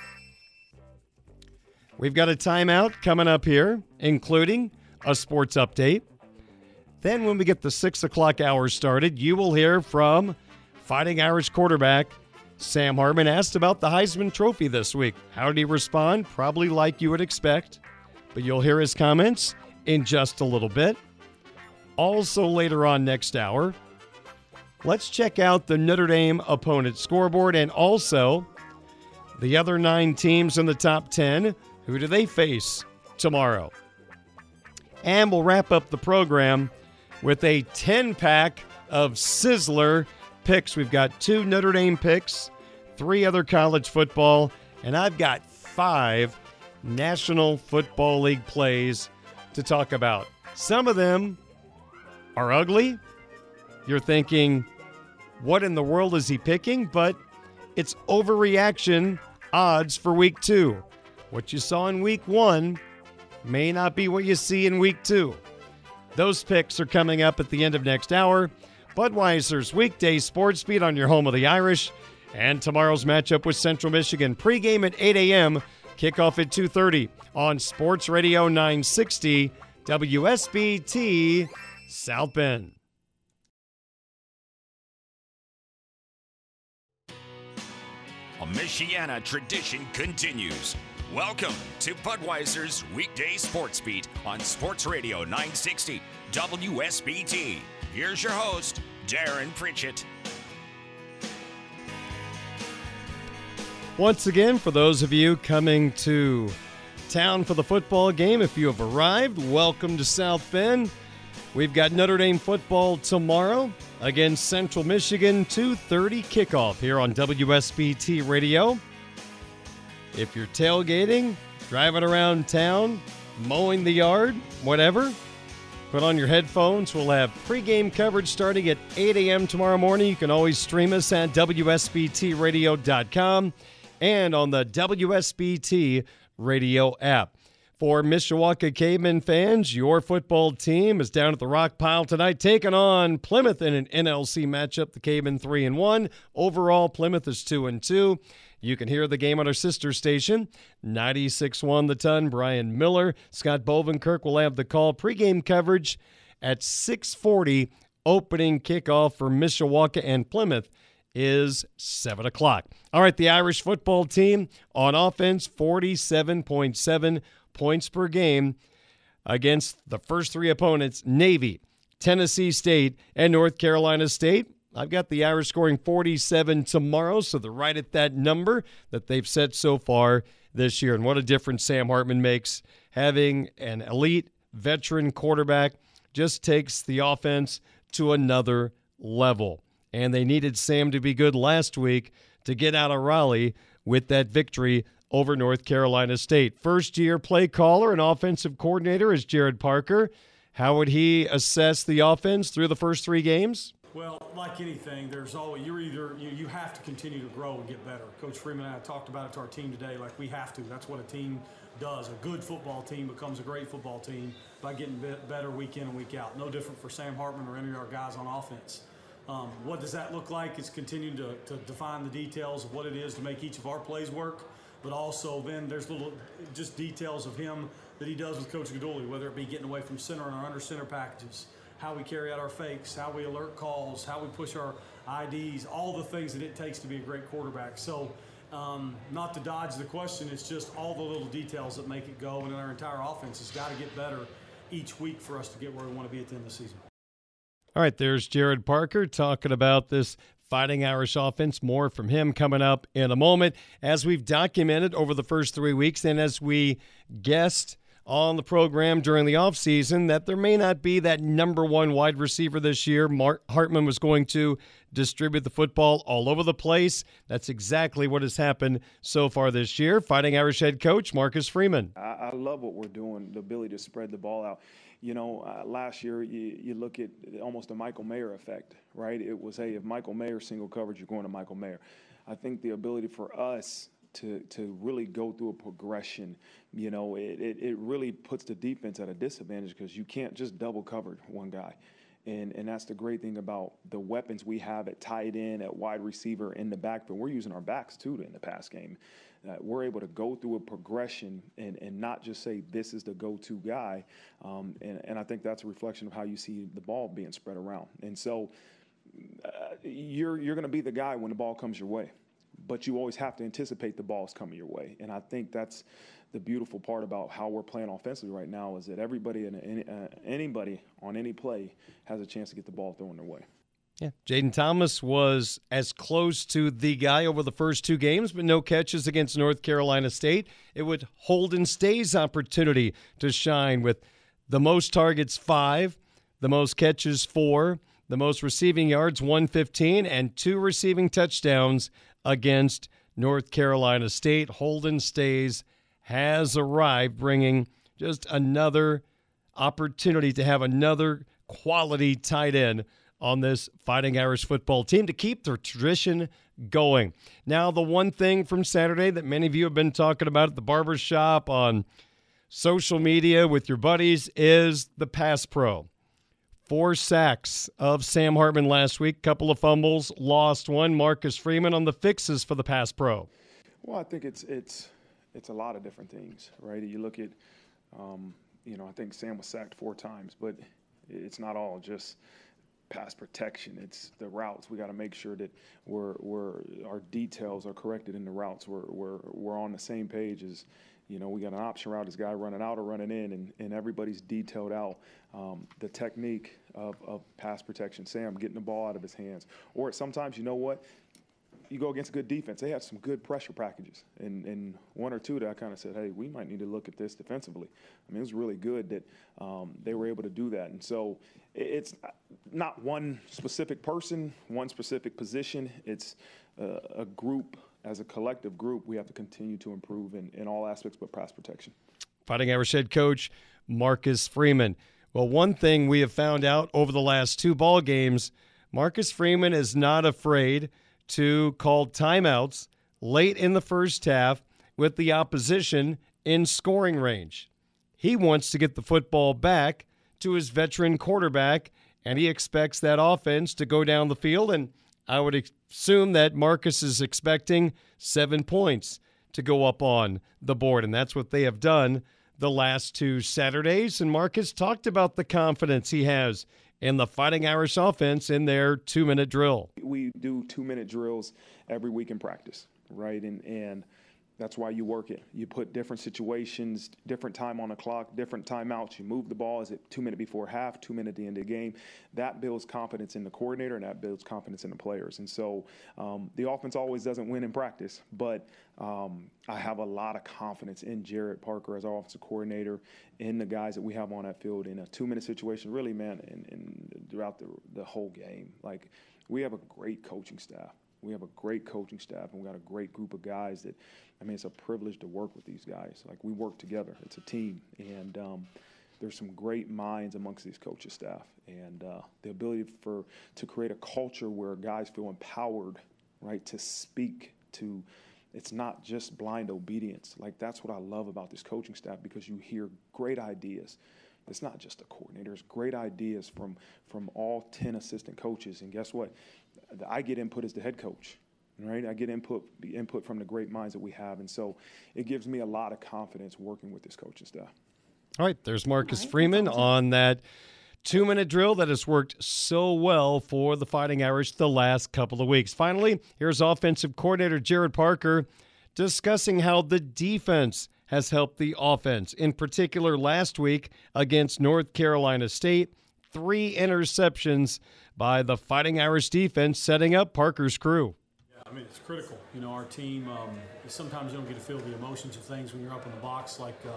We've got a timeout coming up here, including a sports update. Then, when we get the six o'clock hour started, you will hear from Fighting Irish quarterback Sam Hartman. Asked about the Heisman Trophy this week. How did he respond? Probably like you would expect, but you'll hear his comments in just a little bit. Also, later on next hour, let's check out the Notre Dame opponent scoreboard and also the other nine teams in the top 10. Who do they face tomorrow? And we'll wrap up the program with a 10 pack of Sizzler picks. We've got two Notre Dame picks, three other college football, and I've got five National Football League plays to talk about. Some of them are ugly. You're thinking, what in the world is he picking? But it's overreaction odds for week two. What you saw in week one may not be what you see in week two. Those picks are coming up at the end of next hour. Budweiser's weekday sports beat on your home of the Irish, and tomorrow's matchup with Central Michigan pregame at 8 a.m. Kickoff at 2:30 on Sports Radio 960 WSBT South Bend. A Michiana tradition continues. Welcome to Budweiser's weekday sports beat on Sports Radio 960 WSBT. Here's your host, Darin Pritchett. Once again, for those of you coming to town for the football game, if you have arrived, welcome to South Bend. We've got Notre Dame football tomorrow against Central Michigan, 2:30 kickoff here on WSBT Radio. If you're tailgating, driving around town, mowing the yard, whatever, put on your headphones. We'll have pregame coverage starting at 8 a.m. tomorrow morning. You can always stream us at WSBTRadio.com and on the WSBT radio app. For Mishawaka Caveman fans, your football team is down at the Rock Pile tonight, taking on Plymouth in an NLC matchup. The Cavemen three and one. Overall, Plymouth is two and two. You can hear the game on our sister station, 96.1 The Ton. Brian Miller, Scott Bovenkirk will have the call. Pregame coverage at 640. Opening kickoff for Mishawaka and Plymouth is 7 o'clock. All right, the Irish football team on offense, 47.7 points per game against the first three opponents Navy, Tennessee State, and North Carolina State. I've got the Irish scoring 47 tomorrow, so they're right at that number that they've set so far this year. And what a difference Sam Hartman makes having an elite veteran quarterback just takes the offense to another level. And they needed Sam to be good last week to get out of Raleigh with that victory over North Carolina State. First year play caller and offensive coordinator is Gerard Parker. How would he assess the offense through the first three games? Well, like anything, there's always you're either you, you have to continue to grow and get better. Coach Freeman and I talked about it to our team today. Like we have to. That's what a team does. A good football team becomes a great football team by getting better week in and week out. No different for Sam Hartman or any of our guys on offense. Um, what does that look like? It's continuing to, to define the details of what it is to make each of our plays work but also then there's little just details of him that he does with Coach Guidugli, whether it be getting away from center and our under center packages, how we carry out our fakes, how we alert calls, how we push our IDs, all the things that it takes to be a great quarterback. So, um, not to dodge the question, it's just all the little details that make it go, and our entire offense has got to get better each week for us to get where we want to be at the end of the season. All right, there's Gerard Parker talking about this Fighting Irish offense. More from him coming up in a moment. As we've documented over the first three weeks, and as we guessed on the program during the offseason, that there may not be that number one wide receiver this year. Mark Hartman was going to distribute the football all over the place. That's exactly what has happened so far this year. Fighting Irish head coach Marcus Freeman. I, I love what we're doing, the ability to spread the ball out you know, uh, last year you, you look at almost a Michael Mayer effect, right? It was, hey, if Michael Mayer single coverage, you're going to Michael Mayer. I think the ability for us to to really go through a progression, you know, it, it, it really puts the defense at a disadvantage because you can't just double cover one guy. And, and that's the great thing about the weapons we have at tight end, at wide receiver, in the backfield. We're using our backs too in the pass game uh, we're able to go through a progression and, and not just say this is the go-to guy. Um, and, and I think that's a reflection of how you see the ball being spread around. And so uh, you're, you're going to be the guy when the ball comes your way. But you always have to anticipate the balls coming your way. And I think that's the beautiful part about how we're playing offensively right now is that everybody and any, uh, anybody on any play has a chance to get the ball thrown their way. Yeah, Jayden Thomas was as close to the guy over the first two games, but no catches against North Carolina State. It would Holden Staes's opportunity to shine with The most targets, five. The most catches, four. The most receiving yards, 115, and two receiving touchdowns against North Carolina State. Holden Staes has arrived, bringing just another opportunity to have another quality tight end on this Fighting Irish football team to keep their tradition going. Now, the one thing from Saturday that many of you have been talking about at the barber shop on social media with your buddies is the pass pro. Four sacks of Sam Hartman last week, couple of fumbles, lost one. Marcus Freeman on the fixes for the pass pro. Well, I think it's it's it's a lot of different things, right? You look at, um, you know, I think Sam was sacked four times, but it's not all just pass protection. It's the routes. We got to make sure that we're, we're our details are corrected in the routes. We're, we're, we're on the same page as, you know, we got an option route, this guy running out or running in, and, and everybody's detailed out um, the technique of, of pass protection. Sam getting the ball out of his hands. Or sometimes, you know what? you go against a good defense. They had some good pressure packages, and, and one or two that I kind of said, hey, we might need to look at this defensively. I mean, it was really good that um, they were able to do that. And so it's not one specific person, one specific position. It's a, a group, as a collective group, we have to continue to improve in, in all aspects but pass protection. Fighting Irish head coach Marcus Freeman. Well, one thing we have found out over the last two ball games, Marcus Freeman is not afraid – to call timeouts late in the first half with the opposition in scoring range. He wants to get the football back to his veteran quarterback, and he expects that offense to go down the field. And I would assume that Marcus is expecting seven points to go up on the board, and that's what they have done the last two Saturdays. And Marcus talked about the confidence he has in the Fighting Irish offense in their two minute drill. We do two minute drills every week in practice, right? And, and that's why you work it. You put different situations, different time on the clock, different timeouts. You move the ball. Is it two minutes before half, two minutes at the end of the game? That builds confidence in the coordinator and that builds confidence in the players. And so um, the offense always doesn't win in practice, but um, I have a lot of confidence in Gerard Parker as our offensive coordinator, in the guys that we have on that field in a two minute situation, really, man, and, and throughout the, the whole game. Like, we have a great coaching staff. We have a great coaching staff, and we got a great group of guys that I mean, it's a privilege to work with these guys. Like we work together. It's a team, and um, there's some great minds amongst these coaches staff, and uh, the ability for to create a culture where guys feel empowered, right, to speak to. It's not just blind obedience. Like that's what I love about this coaching staff because you hear great ideas. It's not just the coordinators. Great ideas from from all ten assistant coaches, and guess what? I get input as the head coach right? I get input input from the great minds that we have, and so it gives me a lot of confidence working with this coaching staff. All right, there's Marcus right, Freeman on that two minute drill that has worked so well for the Fighting Irish the last couple of weeks. Finally, here's offensive coordinator Gerard Parker discussing how the defense has helped the offense. In particular, last week against North Carolina State, three interceptions by the Fighting Irish defense, setting up Parker's crew. Mean, it's critical. You know, our team, um, sometimes you don't get to feel the emotions of things when you're up in the box like uh,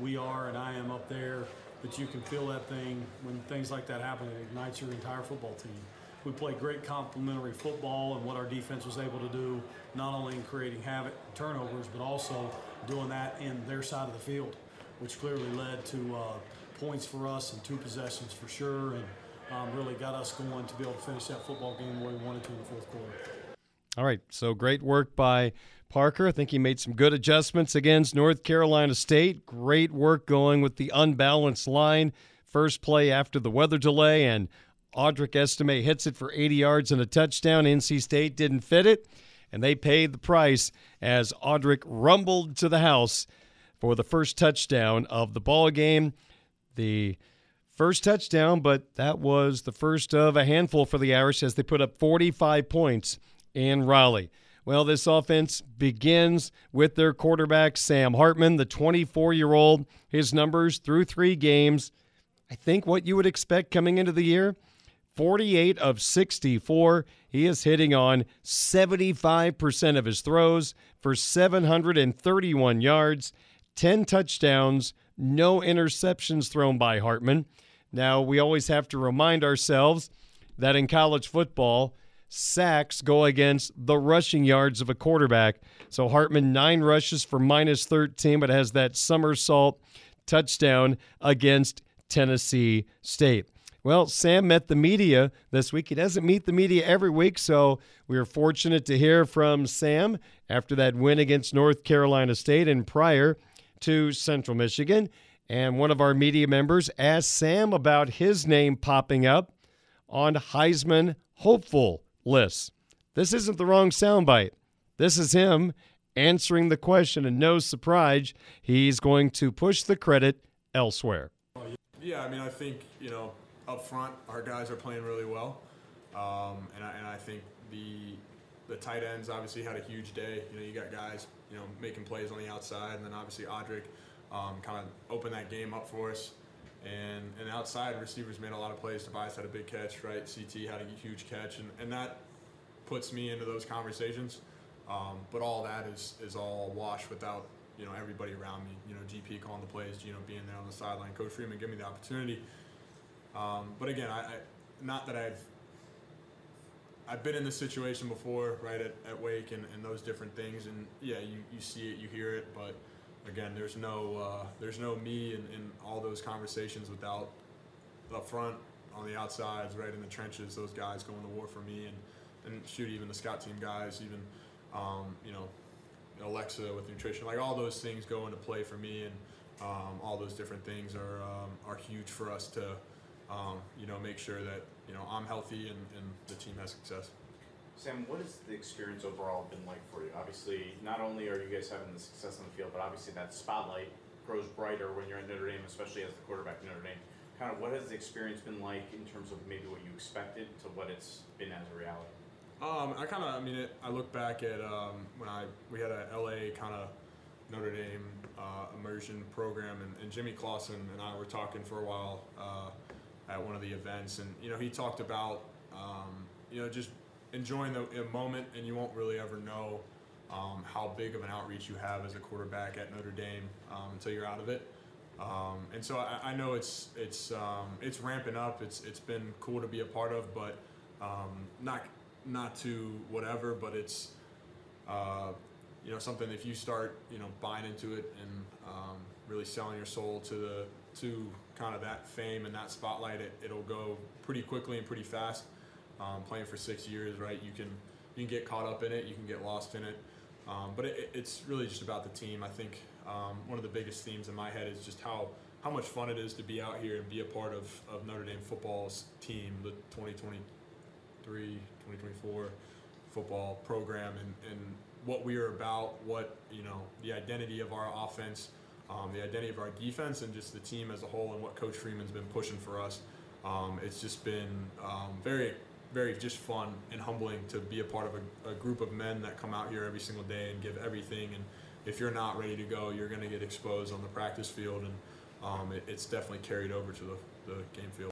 we are and I am up there, but you can feel that thing when things like that happen. It ignites your entire football team. We played great complementary football and what our defense was able to do, not only in creating havoc, turnovers, but also doing that in their side of the field, which clearly led to uh, points for us and two possessions for sure, and um, really got us going to be able to finish that football game where we wanted to in the fourth quarter. All right, so great work by Parker. I think he made some good adjustments against North Carolina State. Great work going with the unbalanced line. First play after the weather delay, and Audric Estime hits it for 80 yards and a touchdown. NC State didn't fit it, and they paid the price as Audric rumbled to the house for the first touchdown of the ball game. The first touchdown, but that was the first of a handful for the Irish as they put up 45 points in Raleigh. Well, this offense begins with their quarterback, Sam Hartman, the 24 year old. His numbers through three games, I think what you would expect coming into the year 48 of 64. He is hitting on 75% of his throws for 731 yards, 10 touchdowns, no interceptions thrown by Hartman. Now, we always have to remind ourselves that in college football, sacks go against the rushing yards of a quarterback. So Hartman, nine rushes for minus 13, but has that somersault touchdown against Tennessee State. Well, Sam met the media this week. He doesn't meet the media every week, so we were fortunate to hear from Sam after that win against North Carolina State and prior to Central Michigan. And one of our media members asked Sam about his name popping up on Heisman hopeful lists. This isn't the wrong soundbite. This is him answering the question, and no surprise, he's going to push the credit elsewhere. Yeah, I mean, I think, you know, up front, our guys are playing really well. Um, and, I, and I think the the tight ends obviously had a huge day. You know, you got guys, you know, making plays on the outside, and then obviously Audric um, kind of opened that game up for us. And, and outside, receivers made a lot of plays. Tobias had a big catch, right? CT had a huge catch, and, and that puts me into those conversations. Um, but all that is is all wash without you know everybody around me. You know, GP calling the plays, Gino being there on the sideline, Coach Freeman giving me the opportunity. Um, but again, I, I, not that I've I've been in this situation before, right at, at Wake and, and those different things, and yeah, you, you see it, you hear it, but again, there's no uh, there's no me in, in all those conversations without up front, on the outsides, right in the trenches, those guys going to war for me, and and shoot even the scout team guys, even um, you know Alexa with nutrition, like all those things go into play for me, and um, all those different things are um, are huge for us to um, you know make sure that you know I'm healthy and, and the team has success. Sam, what has the experience overall been like for you? Obviously, not only are you guys having the success on the field, but obviously that spotlight grows brighter when you're at Notre Dame, especially as the quarterback Notre Dame. Kind of what has the experience been like in terms of maybe what you expected to what it's been as a reality? Um, I kind of, I mean, it, I look back at um, when I we had a LA kind of Notre Dame uh, immersion program, and, and, Jimmy Clausen and I were talking for a while uh, at one of the events, and you know, he talked about um, you know just enjoying the moment, and you won't really ever know um, how big of an outreach you have as a quarterback at Notre Dame um, until you're out of it. Um, and so I, I, know it's it's it's ramping up. It's it's been cool to be a part of, but not not to whatever, but it's uh, you know something if you start you know buying into it and um, really selling your soul to the to kind of that fame and that spotlight, it, it'll go pretty quickly and pretty fast. Um, playing for six years, right? You can you can get caught up in it, you can get lost in it, um, but it, it's really just about the team. I think um, one of the biggest themes in my head is just how how much fun it is to be out here and be a part of, of Notre Dame football's team, the 2023 2024 football program and, and what we are about, what, you know, the identity of our offense, um, the identity of our defense, and just the team as a whole, and what Coach Freeman's been pushing for us. Um, it's just been um, very, very just fun and humbling to be a part of a, a, group of men that come out here every single day and give everything. And if you're not ready to go, you're going to get exposed on the practice field, and um, it, it's definitely carried over to the, the game field.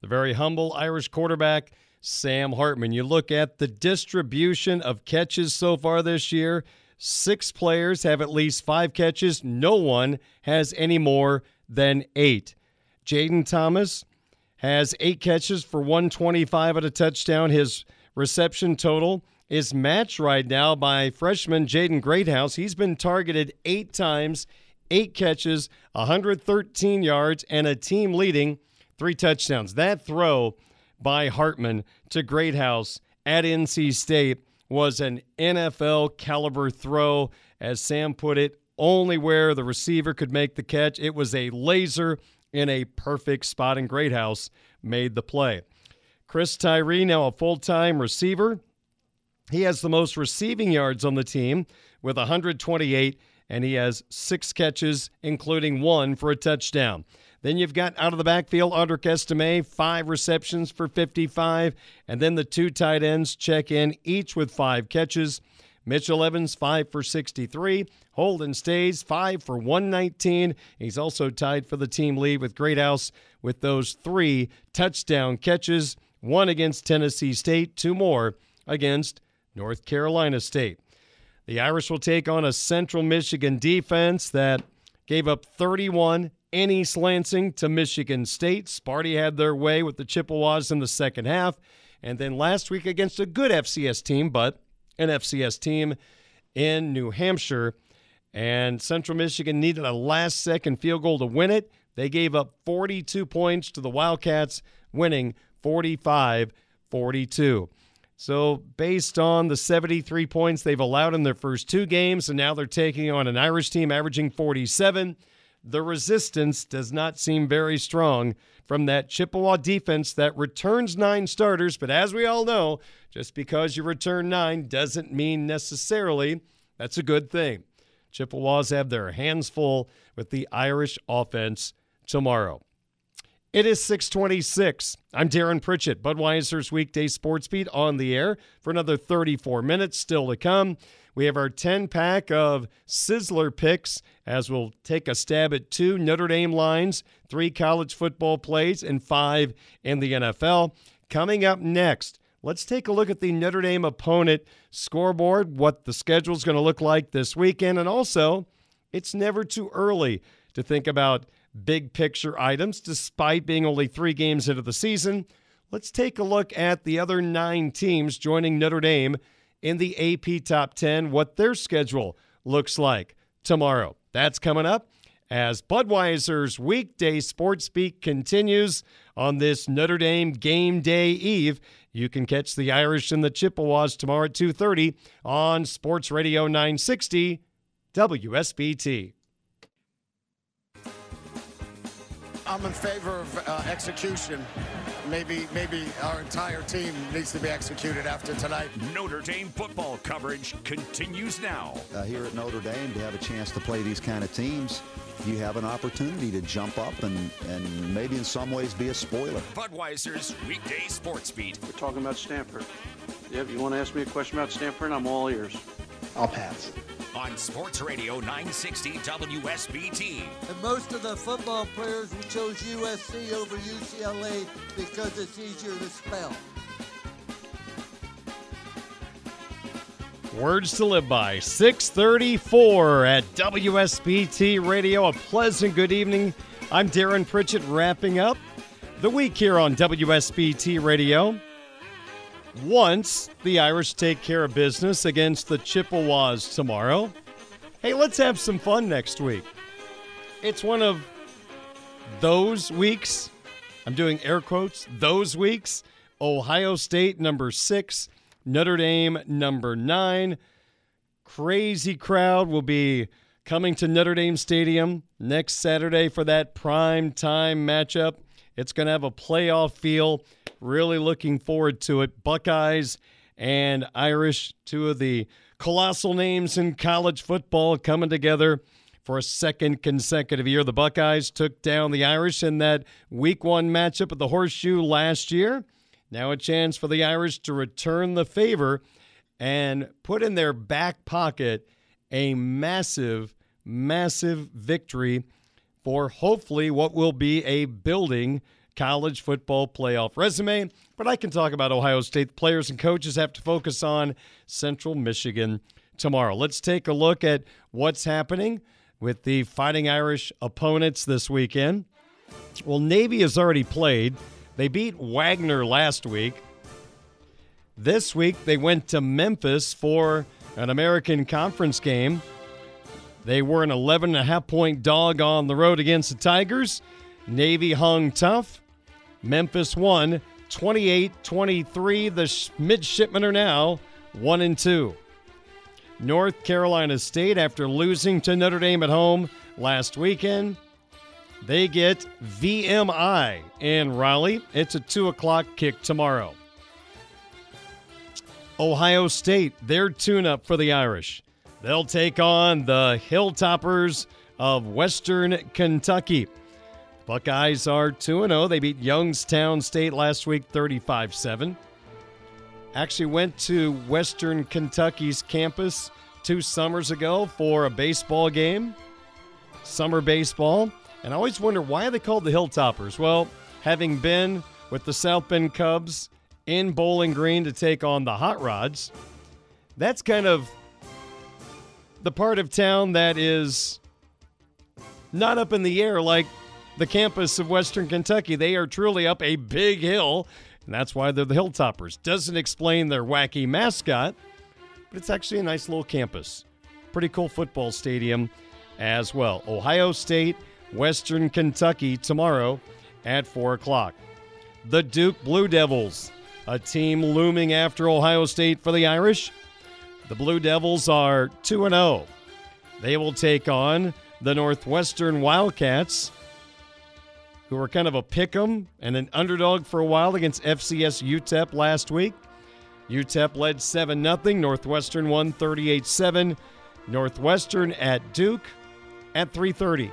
The very humble Irish quarterback Sam Hartman. You look at the distribution of catches so far this year. Six players have at least five catches. No one has any more than eight. Jayden Thomas has eight catches for 125 at a touchdown. His reception total is matched right now by freshman Jaden Greathouse. He's been targeted eight times, eight catches, 113 yards, and a team leading three touchdowns. That throw by Hartman to Greathouse at NC State was an NFL caliber throw. As Sam put it, only where the receiver could make the catch. It was a laser in a perfect spot, and Greathouse made the play. Chris Tyree, now a full time receiver. He has the most receiving yards on the team with 128, and he has six catches, including one for a touchdown. Then you've got out of the backfield, Audric Estime, five receptions for 55. And then the two tight ends check in, each with five catches. Mitchell Evans, five for 63. Holden Staes five for 119. He's also tied for the team lead with Greathouse with those three touchdown catches one against Tennessee State, two more against North Carolina State. The Irish will take on a Central Michigan defense that gave up 31 in East Lansing to Michigan State. Sparty had their way with the Chippewas in the second half. And then last week against a good FCS team, but an FCS team in New Hampshire. And Central Michigan needed a last second field goal to win it. They gave up 42 points to the Wildcats, winning 45 42. So, based on the 73 points they've allowed in their first two games, and now they're taking on an Irish team averaging 47, the resistance does not seem very strong from that Chippewa defense that returns nine starters. But as we all know, just because you return nine doesn't mean necessarily that's a good thing. Chippewas have their hands full with the Irish offense tomorrow. It is 626. I'm Darin Pritchett, Budweiser's weekday sports beat on the air for another 34 minutes still to come. We have our 10 pack of Sizzler picks as we'll take a stab at two Notre Dame lines, three college football plays, and five in the NFL. Coming up next, let's take a look at the Notre Dame opponent scoreboard, what the schedule is going to look like this weekend, and also it's never too early to think about big picture items despite being only three games into the season. Let's take a look at the other nine teams joining Notre Dame in the AP Top 10, what their schedule looks like tomorrow. That's coming up as Budweiser's weekday sports beat continues on this Notre Dame game day eve. You can catch the Irish and the Chippewas tomorrow at 2:30 on Sports Radio 960 WSBT. I'm in favor of uh, execution. Maybe, maybe our entire team needs to be executed after tonight. Notre Dame football coverage continues now. Uh, here at Notre Dame, to have a chance to play these kind of teams, you have an opportunity to jump up and, and maybe in some ways be a spoiler. Budweiser's weekday sports beat. We're talking about Stanford. Yep, you want to ask me a question about Stanford? I'm all ears. I'll pass on Sports Radio 960 WSBT. And most of the football players we chose USC over UCLA because it's easier to spell. Words to live by. 634 at WSBT Radio. A pleasant good evening. I'm Darin Pritchett wrapping up the week here on WSBT Radio once the Irish take care of business against the Chippewas tomorrow. Hey, let's have some fun next week. It's one of those weeks. I'm doing air quotes, those weeks. Ohio State number six, Notre Dame number nine. Crazy crowd will be coming to Notre Dame Stadium next Saturday for that prime time matchup. It's going to have a playoff feel. Really looking forward to it. Buckeyes and Irish, two of the colossal names in college football coming together for a second consecutive year. The Buckeyes took down the Irish in that week one matchup at the Horseshoe last year. Now a chance for the Irish to return the favor and put in their back pocket a massive, massive victory for hopefully what will be a building college football playoff resume. But I can talk about Ohio State. Players and coaches have to focus on Central Michigan tomorrow. Let's take a look at what's happening with the Fighting Irish opponents this weekend. Well, Navy has already played. They beat Wagner last week. This week, they went to Memphis for an American Conference game. They were an 11 and a half point dog on the road against the Tigers. Navy hung tough. Memphis won 28 23. The midshipmen are now 1 and 2. North Carolina State, after losing to Notre Dame at home last weekend, they get VMI in Raleigh. It's a 2 o'clock kick tomorrow. Ohio State, their tune up for the Irish. They'll take on the Hilltoppers of Western Kentucky. Buckeyes are 2 0. They beat Youngstown State last week 35 7. Actually went to Western Kentucky's campus two summers ago for a baseball game, summer baseball. And I always wonder why they called the Hilltoppers? Well, having been with the South Bend Cubs in Bowling Green to take on the Hot Rods, that's kind of the part of town that is not up in the air like the campus of Western Kentucky. They are truly up a big hill, and that's why they're the Hilltoppers. Doesn't explain their wacky mascot, but it's actually a nice little campus. Pretty cool football stadium as well. Ohio State, Western Kentucky tomorrow at 4 o'clock. The Duke Blue Devils, a team looming after Ohio State for the Irish. The Blue Devils are 2 0. They will take on the Northwestern Wildcats, who were kind of a pick 'em and an underdog for a while against FCS UTEP last week. UTEP led 7 0. Northwestern won 38 7. Northwestern at Duke at 3:30.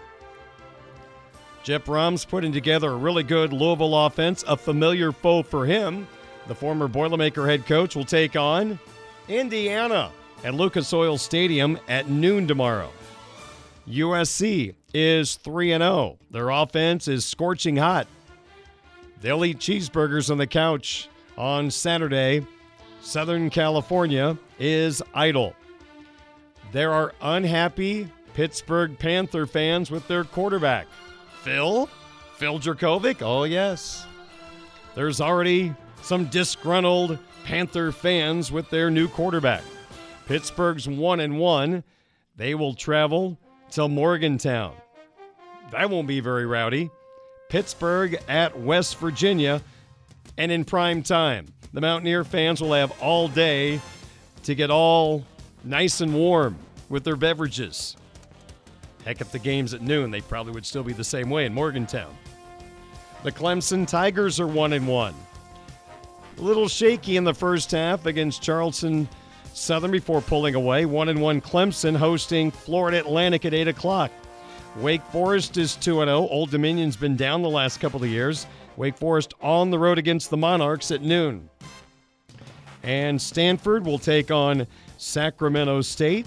Jeff Brohm's putting together a really good Louisville offense, a familiar foe for him. The former Boilermaker head coach will take on Indiana at Lucas Oil Stadium at noon tomorrow. USC is 3 0. Their offense is scorching hot. They'll eat cheeseburgers on the couch on Saturday. Southern California is idle. There are unhappy Pittsburgh Panther fans with their quarterback. Phil? Phil Jurkovec? Oh, yes. There's already some disgruntled Panther fans with their new quarterback. Pittsburgh's 1 and 1. They will travel to Morgantown. That won't be very rowdy. Pittsburgh at West Virginia and in prime time. The Mountaineer fans will have all day to get all nice and warm with their beverages. Heck, if the game's at noon, they probably would still be the same way in Morgantown. The Clemson Tigers are 1 and 1. A little shaky in the first half against Charleston Southern before pulling away. 1 and 1 Clemson hosting Florida Atlantic at 8 o'clock. Wake Forest is 2 0. Old Dominion's been down the last couple of years. Wake Forest on the road against the Monarchs at noon. And Stanford will take on Sacramento State.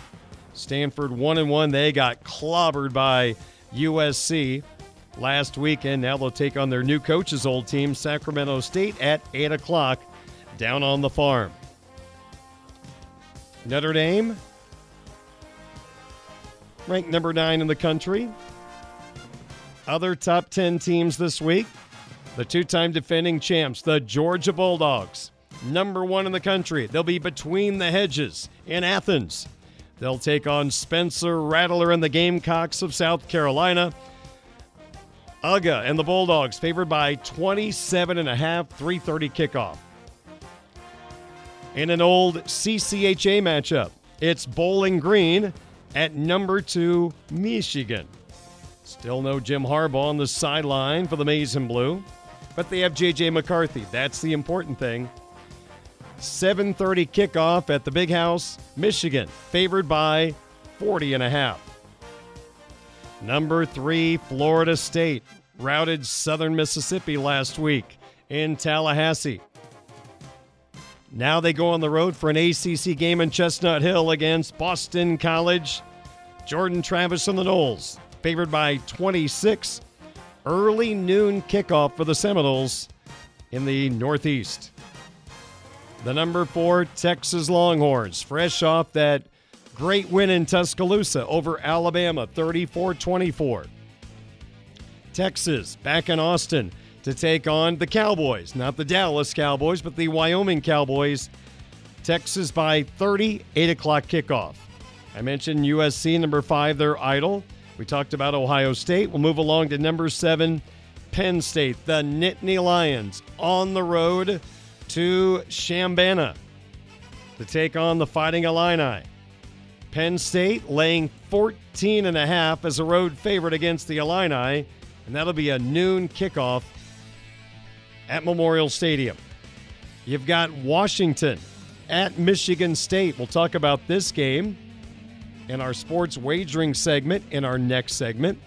Stanford 1 and 1. They got clobbered by USC last weekend. Now they'll take on their new coach's old team, Sacramento State, at 8 o'clock down on the farm. Notre Dame, ranked number nine in the country. Other top 10 teams this week the two time defending champs, the Georgia Bulldogs, number one in the country. They'll be between the hedges in Athens. They'll take on Spencer Rattler and the Gamecocks of South Carolina. UGA and the Bulldogs favored by 27 and a half, 3:30 kickoff. In an old CCHA matchup, it's Bowling Green at number 2 Michigan. Still no Jim Harbaugh on the sideline for the Maize and Blue, but they have JJ McCarthy. That's the important thing. 7:30 kickoff at the Big House, Michigan, favored by 40 and a half. Number 3 Florida State routed Southern Mississippi last week in Tallahassee. Now they go on the road for an ACC game in Chestnut Hill against Boston College. Jordan Travis and the Noles, favored by 26. Early noon kickoff for the Seminoles in the Northeast. The number four Texas Longhorns, fresh off that great win in Tuscaloosa over Alabama, 34 24. Texas back in Austin to take on the Cowboys, not the Dallas Cowboys, but the Wyoming Cowboys. Texas by 30, 8 o'clock kickoff. I mentioned USC, number five, they're idle. We talked about Ohio State. We'll move along to number seven, Penn State, the Nittany Lions on the road to Chambana to take on the Fighting Illini. Penn State laying 14 and a half as a road favorite against the Illini, and that'll be a noon kickoff at Memorial Stadium. You've got Washington at Michigan State. We'll talk about this game in our sports wagering segment in our next segment.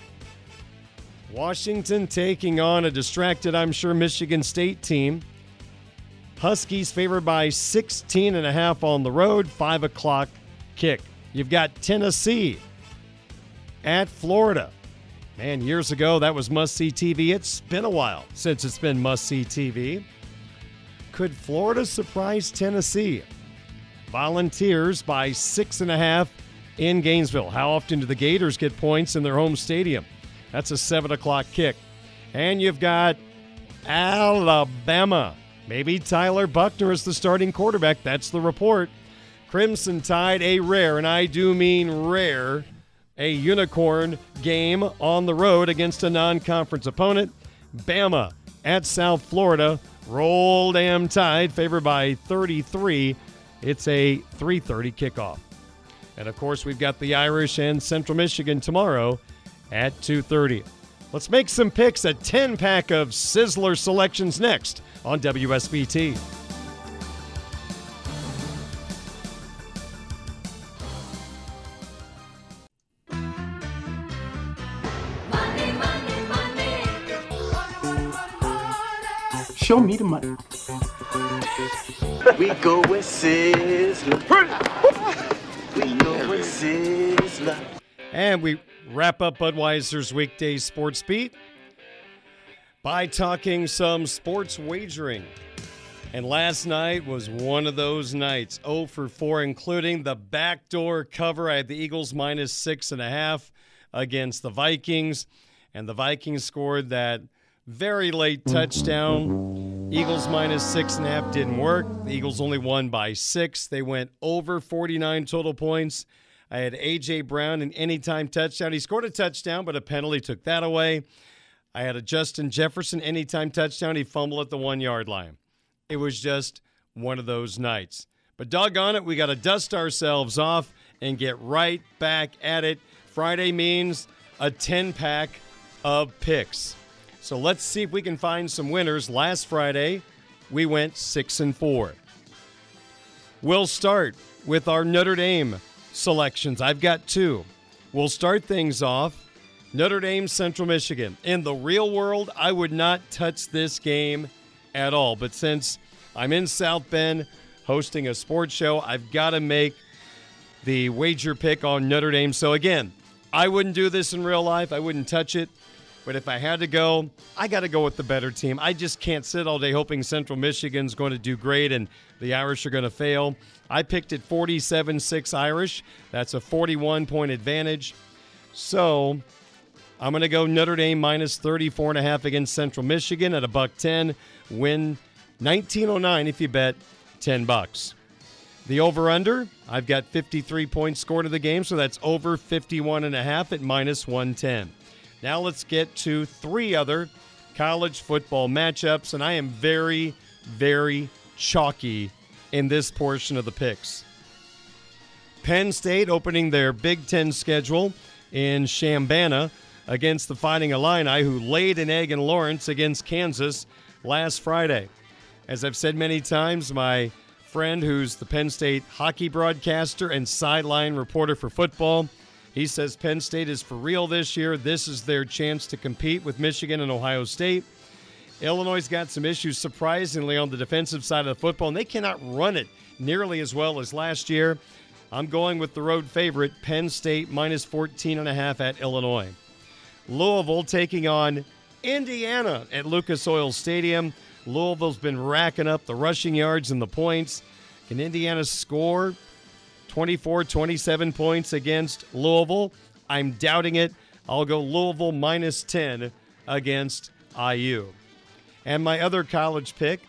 Washington taking on a distracted, I'm sure, Michigan State team. Huskies favored by 16 and a half on the road, 5 o'clock kick. You've got Tennessee at Florida. Man, years ago that was must see TV. It's been a while since it's been must see TV. Could Florida surprise Tennessee? Volunteers by six and a half in Gainesville. How often do the Gators get points in their home stadium? That's a 7 o'clock kick. And you've got Alabama. Maybe Tyler Buchner is the starting quarterback. That's the report. Crimson Tide, a rare, and I do mean rare, a unicorn game on the road against a non conference opponent. Bama at South Florida. Roll damn tide, favored by 33. It's a 3:30 kickoff. And of course, we've got the Irish and Central Michigan tomorrow at 2:30. Let's make some picks. A 10 pack of Sizzler selections next on WSBT. Show me the money. We go with Sizzler. We go with Sizzler. And we wrap up Budweiser's weekday sports beat by talking some sports wagering. And last night was one of those nights 0 for 4, including the backdoor cover. I had the Eagles minus six and a half against the Vikings, and the Vikings scored that very late touchdown. Eagles minus six and a half didn't work. The Eagles only won by six. They went over 49 total points. I had A.J. Brown an anytime touchdown. He scored a touchdown, but a penalty took that away. I had a Justin Jefferson anytime touchdown. He fumbled at the one yard line. It was just one of those nights. But doggone it, we got to dust ourselves off and get right back at it. Friday means a 10 pack of picks. So let's see if we can find some winners. Last Friday, we went 6 and 4. We'll start with our Notre Dame selections. I've got two. We'll start things off. Notre Dame, Central Michigan. In the real world, I would not touch this game at all. But since I'm in South Bend hosting a sports show, I've got to make the wager pick on Notre Dame. So again, I wouldn't do this in real life. I wouldn't touch it. But if I had to go, I got to go with the better team. I just can't sit all day hoping Central Michigan's going to do great and the Irish are going to fail. I picked it 47 6 Irish. That's a 41 point advantage. So I'm going to go Notre Dame minus 34 and a half against Central Michigan at a buck 10. Win 1909 if you bet 10 bucks. The over under, I've got 53 points scored of the game, so that's over 51 and a half at minus 110. Now let's get to three other college football matchups, and I am very, very chalky in this portion of the picks. Penn State opening their Big Ten schedule in Chambana against the Fighting Illini, who laid an egg in Lawrence against Kansas last Friday. As I've said many times, my friend who's the Penn State hockey broadcaster and sideline reporter for football, he says Penn State is for real this year. This is their chance to compete with Michigan and Ohio State. Illinois got some issues, surprisingly, on the defensive side of the football, and they cannot run it nearly as well as last year. I'm going with the road favorite, Penn State minus 14 and a half at Illinois. Louisville taking on Indiana at Lucas Oil Stadium. Louisville's been racking up the rushing yards and the points. Can Indiana score 24, 27 points against Louisville? I'm doubting it. I'll go Louisville minus 10 against IU. And my other college pick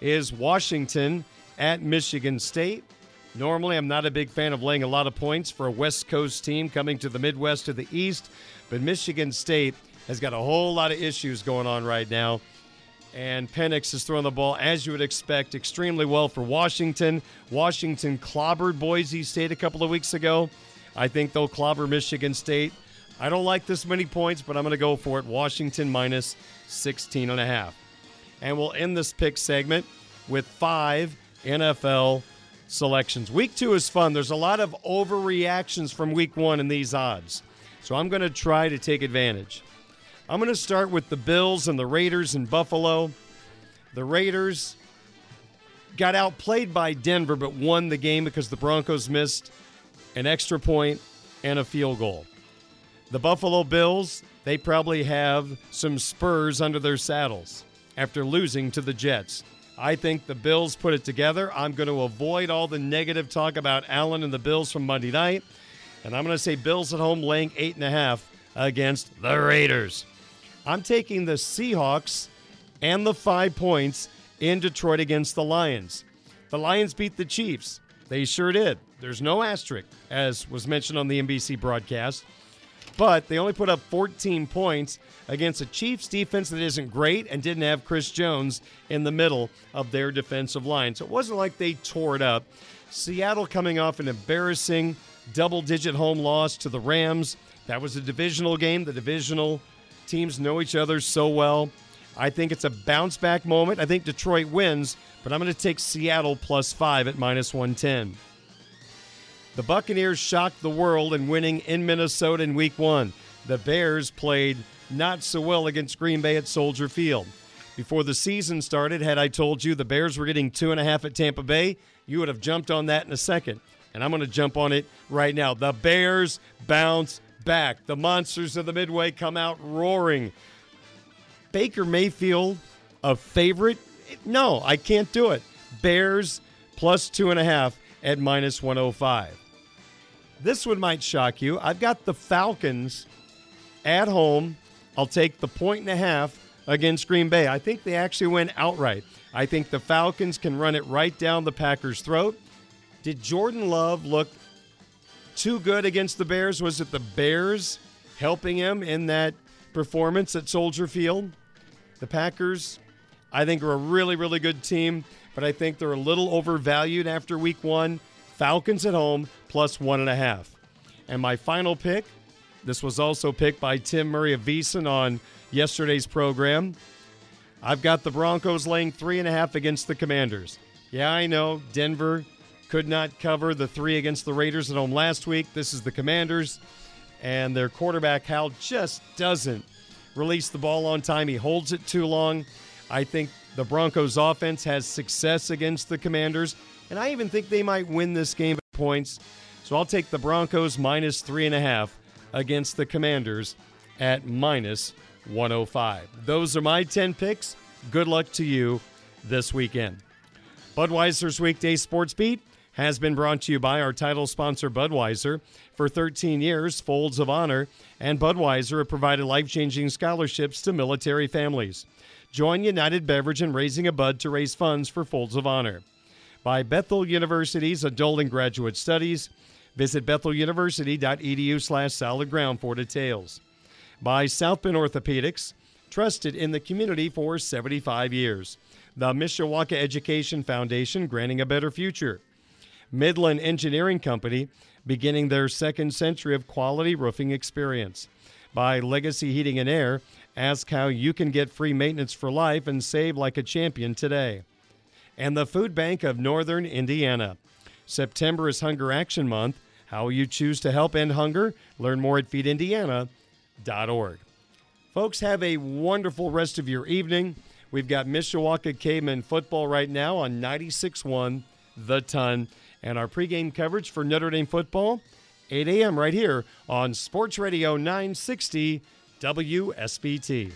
is Washington at Michigan State. Normally, I'm not a big fan of laying a lot of points for a West Coast team coming to the Midwest to the East, but Michigan State has got a whole lot of issues going on right now. And Penix is throwing the ball, as you would expect, extremely well for Washington. Washington clobbered Boise State a couple of weeks ago. I think they'll clobber Michigan State. I don't like this many points, but I'm going to go for it. Washington minus 16 and a half. And we'll end this pick segment with five NFL selections. Week two is fun. There's a lot of overreactions from week one in these odds. So I'm going to try to take advantage. I'm going to start with the Bills and the Raiders in Buffalo. The Raiders got outplayed by Denver, but won the game because the Broncos missed an extra point and a field goal. The Buffalo Bills, they probably have some spurs under their saddles after losing to the Jets. I think the Bills put it together. I'm going to avoid all the negative talk about Allen and the Bills from Monday night. And I'm going to say Bills at home laying eight and a half against the Raiders. I'm taking the Seahawks and the five points in Detroit against the Lions. The Lions beat the Chiefs. They sure did. There's no asterisk, as was mentioned on the NBC broadcast. But they only put up 14 points against a Chiefs defense that isn't great and didn't have Chris Jones in the middle of their defensive line. So it wasn't like they tore it up. Seattle coming off an embarrassing double digit home loss to the Rams. That was a divisional game. The divisional teams know each other so well. I think it's a bounce back moment. I think Detroit wins, but I'm going to take Seattle plus five at minus 110. The Buccaneers shocked the world in winning in Minnesota in week one. The Bears played not so well against Green Bay at Soldier Field. Before the season started, had I told you the Bears were getting two and a half at Tampa Bay, you would have jumped on that in a second. And I'm going to jump on it right now. The Bears bounce back. The monsters of the Midway come out roaring. Baker Mayfield, a favorite? No, I can't do it. Bears plus two and a half at minus 105. This one might shock you. I've got the Falcons at home. I'll take the point and a half against Green Bay. I think they actually win outright. I think the Falcons can run it right down the Packers' throat. Did Jordan Love look too good against the Bears? Was it the Bears helping him in that performance at Soldier Field? The Packers, I think, are a really, really good team, but I think they're a little overvalued after week one. Falcons at home, plus one and a half. And my final pick, this was also picked by Tim Murray of VSiN on yesterday's program. I've got the Broncos laying three and a half against the Commanders. Yeah, I know Denver could not cover the three against the Raiders at home last week. This is the Commanders, and their quarterback, Howell, just doesn't release the ball on time. He holds it too long. I think the Broncos offense has success against the Commanders, and I even think they might win this game at points. So I'll take the Broncos minus three and a half against the Commanders at minus 105. Those are my 10 picks. Good luck to you this weekend. Budweiser's Weekday Sports Beat has been brought to you by our title sponsor, Budweiser. For 13 years, Folds of Honor and Budweiser have provided life changing scholarships to military families. Join United Beverage in raising a bud to raise funds for Folds of Honor. By Bethel University's Adult and Graduate Studies. Visit betheluniversity.edu slash solid ground for details. By South Bend Orthopedics, trusted in the community for 75 years. The Mishawaka Education Foundation, granting a better future. Midland Engineering Company, beginning their second century of quality roofing experience. By Legacy Heating and Air, ask how you can get free maintenance for life and save like a champion today. And the Food Bank of Northern Indiana. September is Hunger Action Month. How you choose to help end hunger? Learn more at feedindiana.org. Folks, have a wonderful rest of your evening. We've got Mishawaka Cavemen football right now on 96.1 The Ton. And our pregame coverage for Notre Dame football, 8 a.m. right here on Sports Radio 960 WSBT.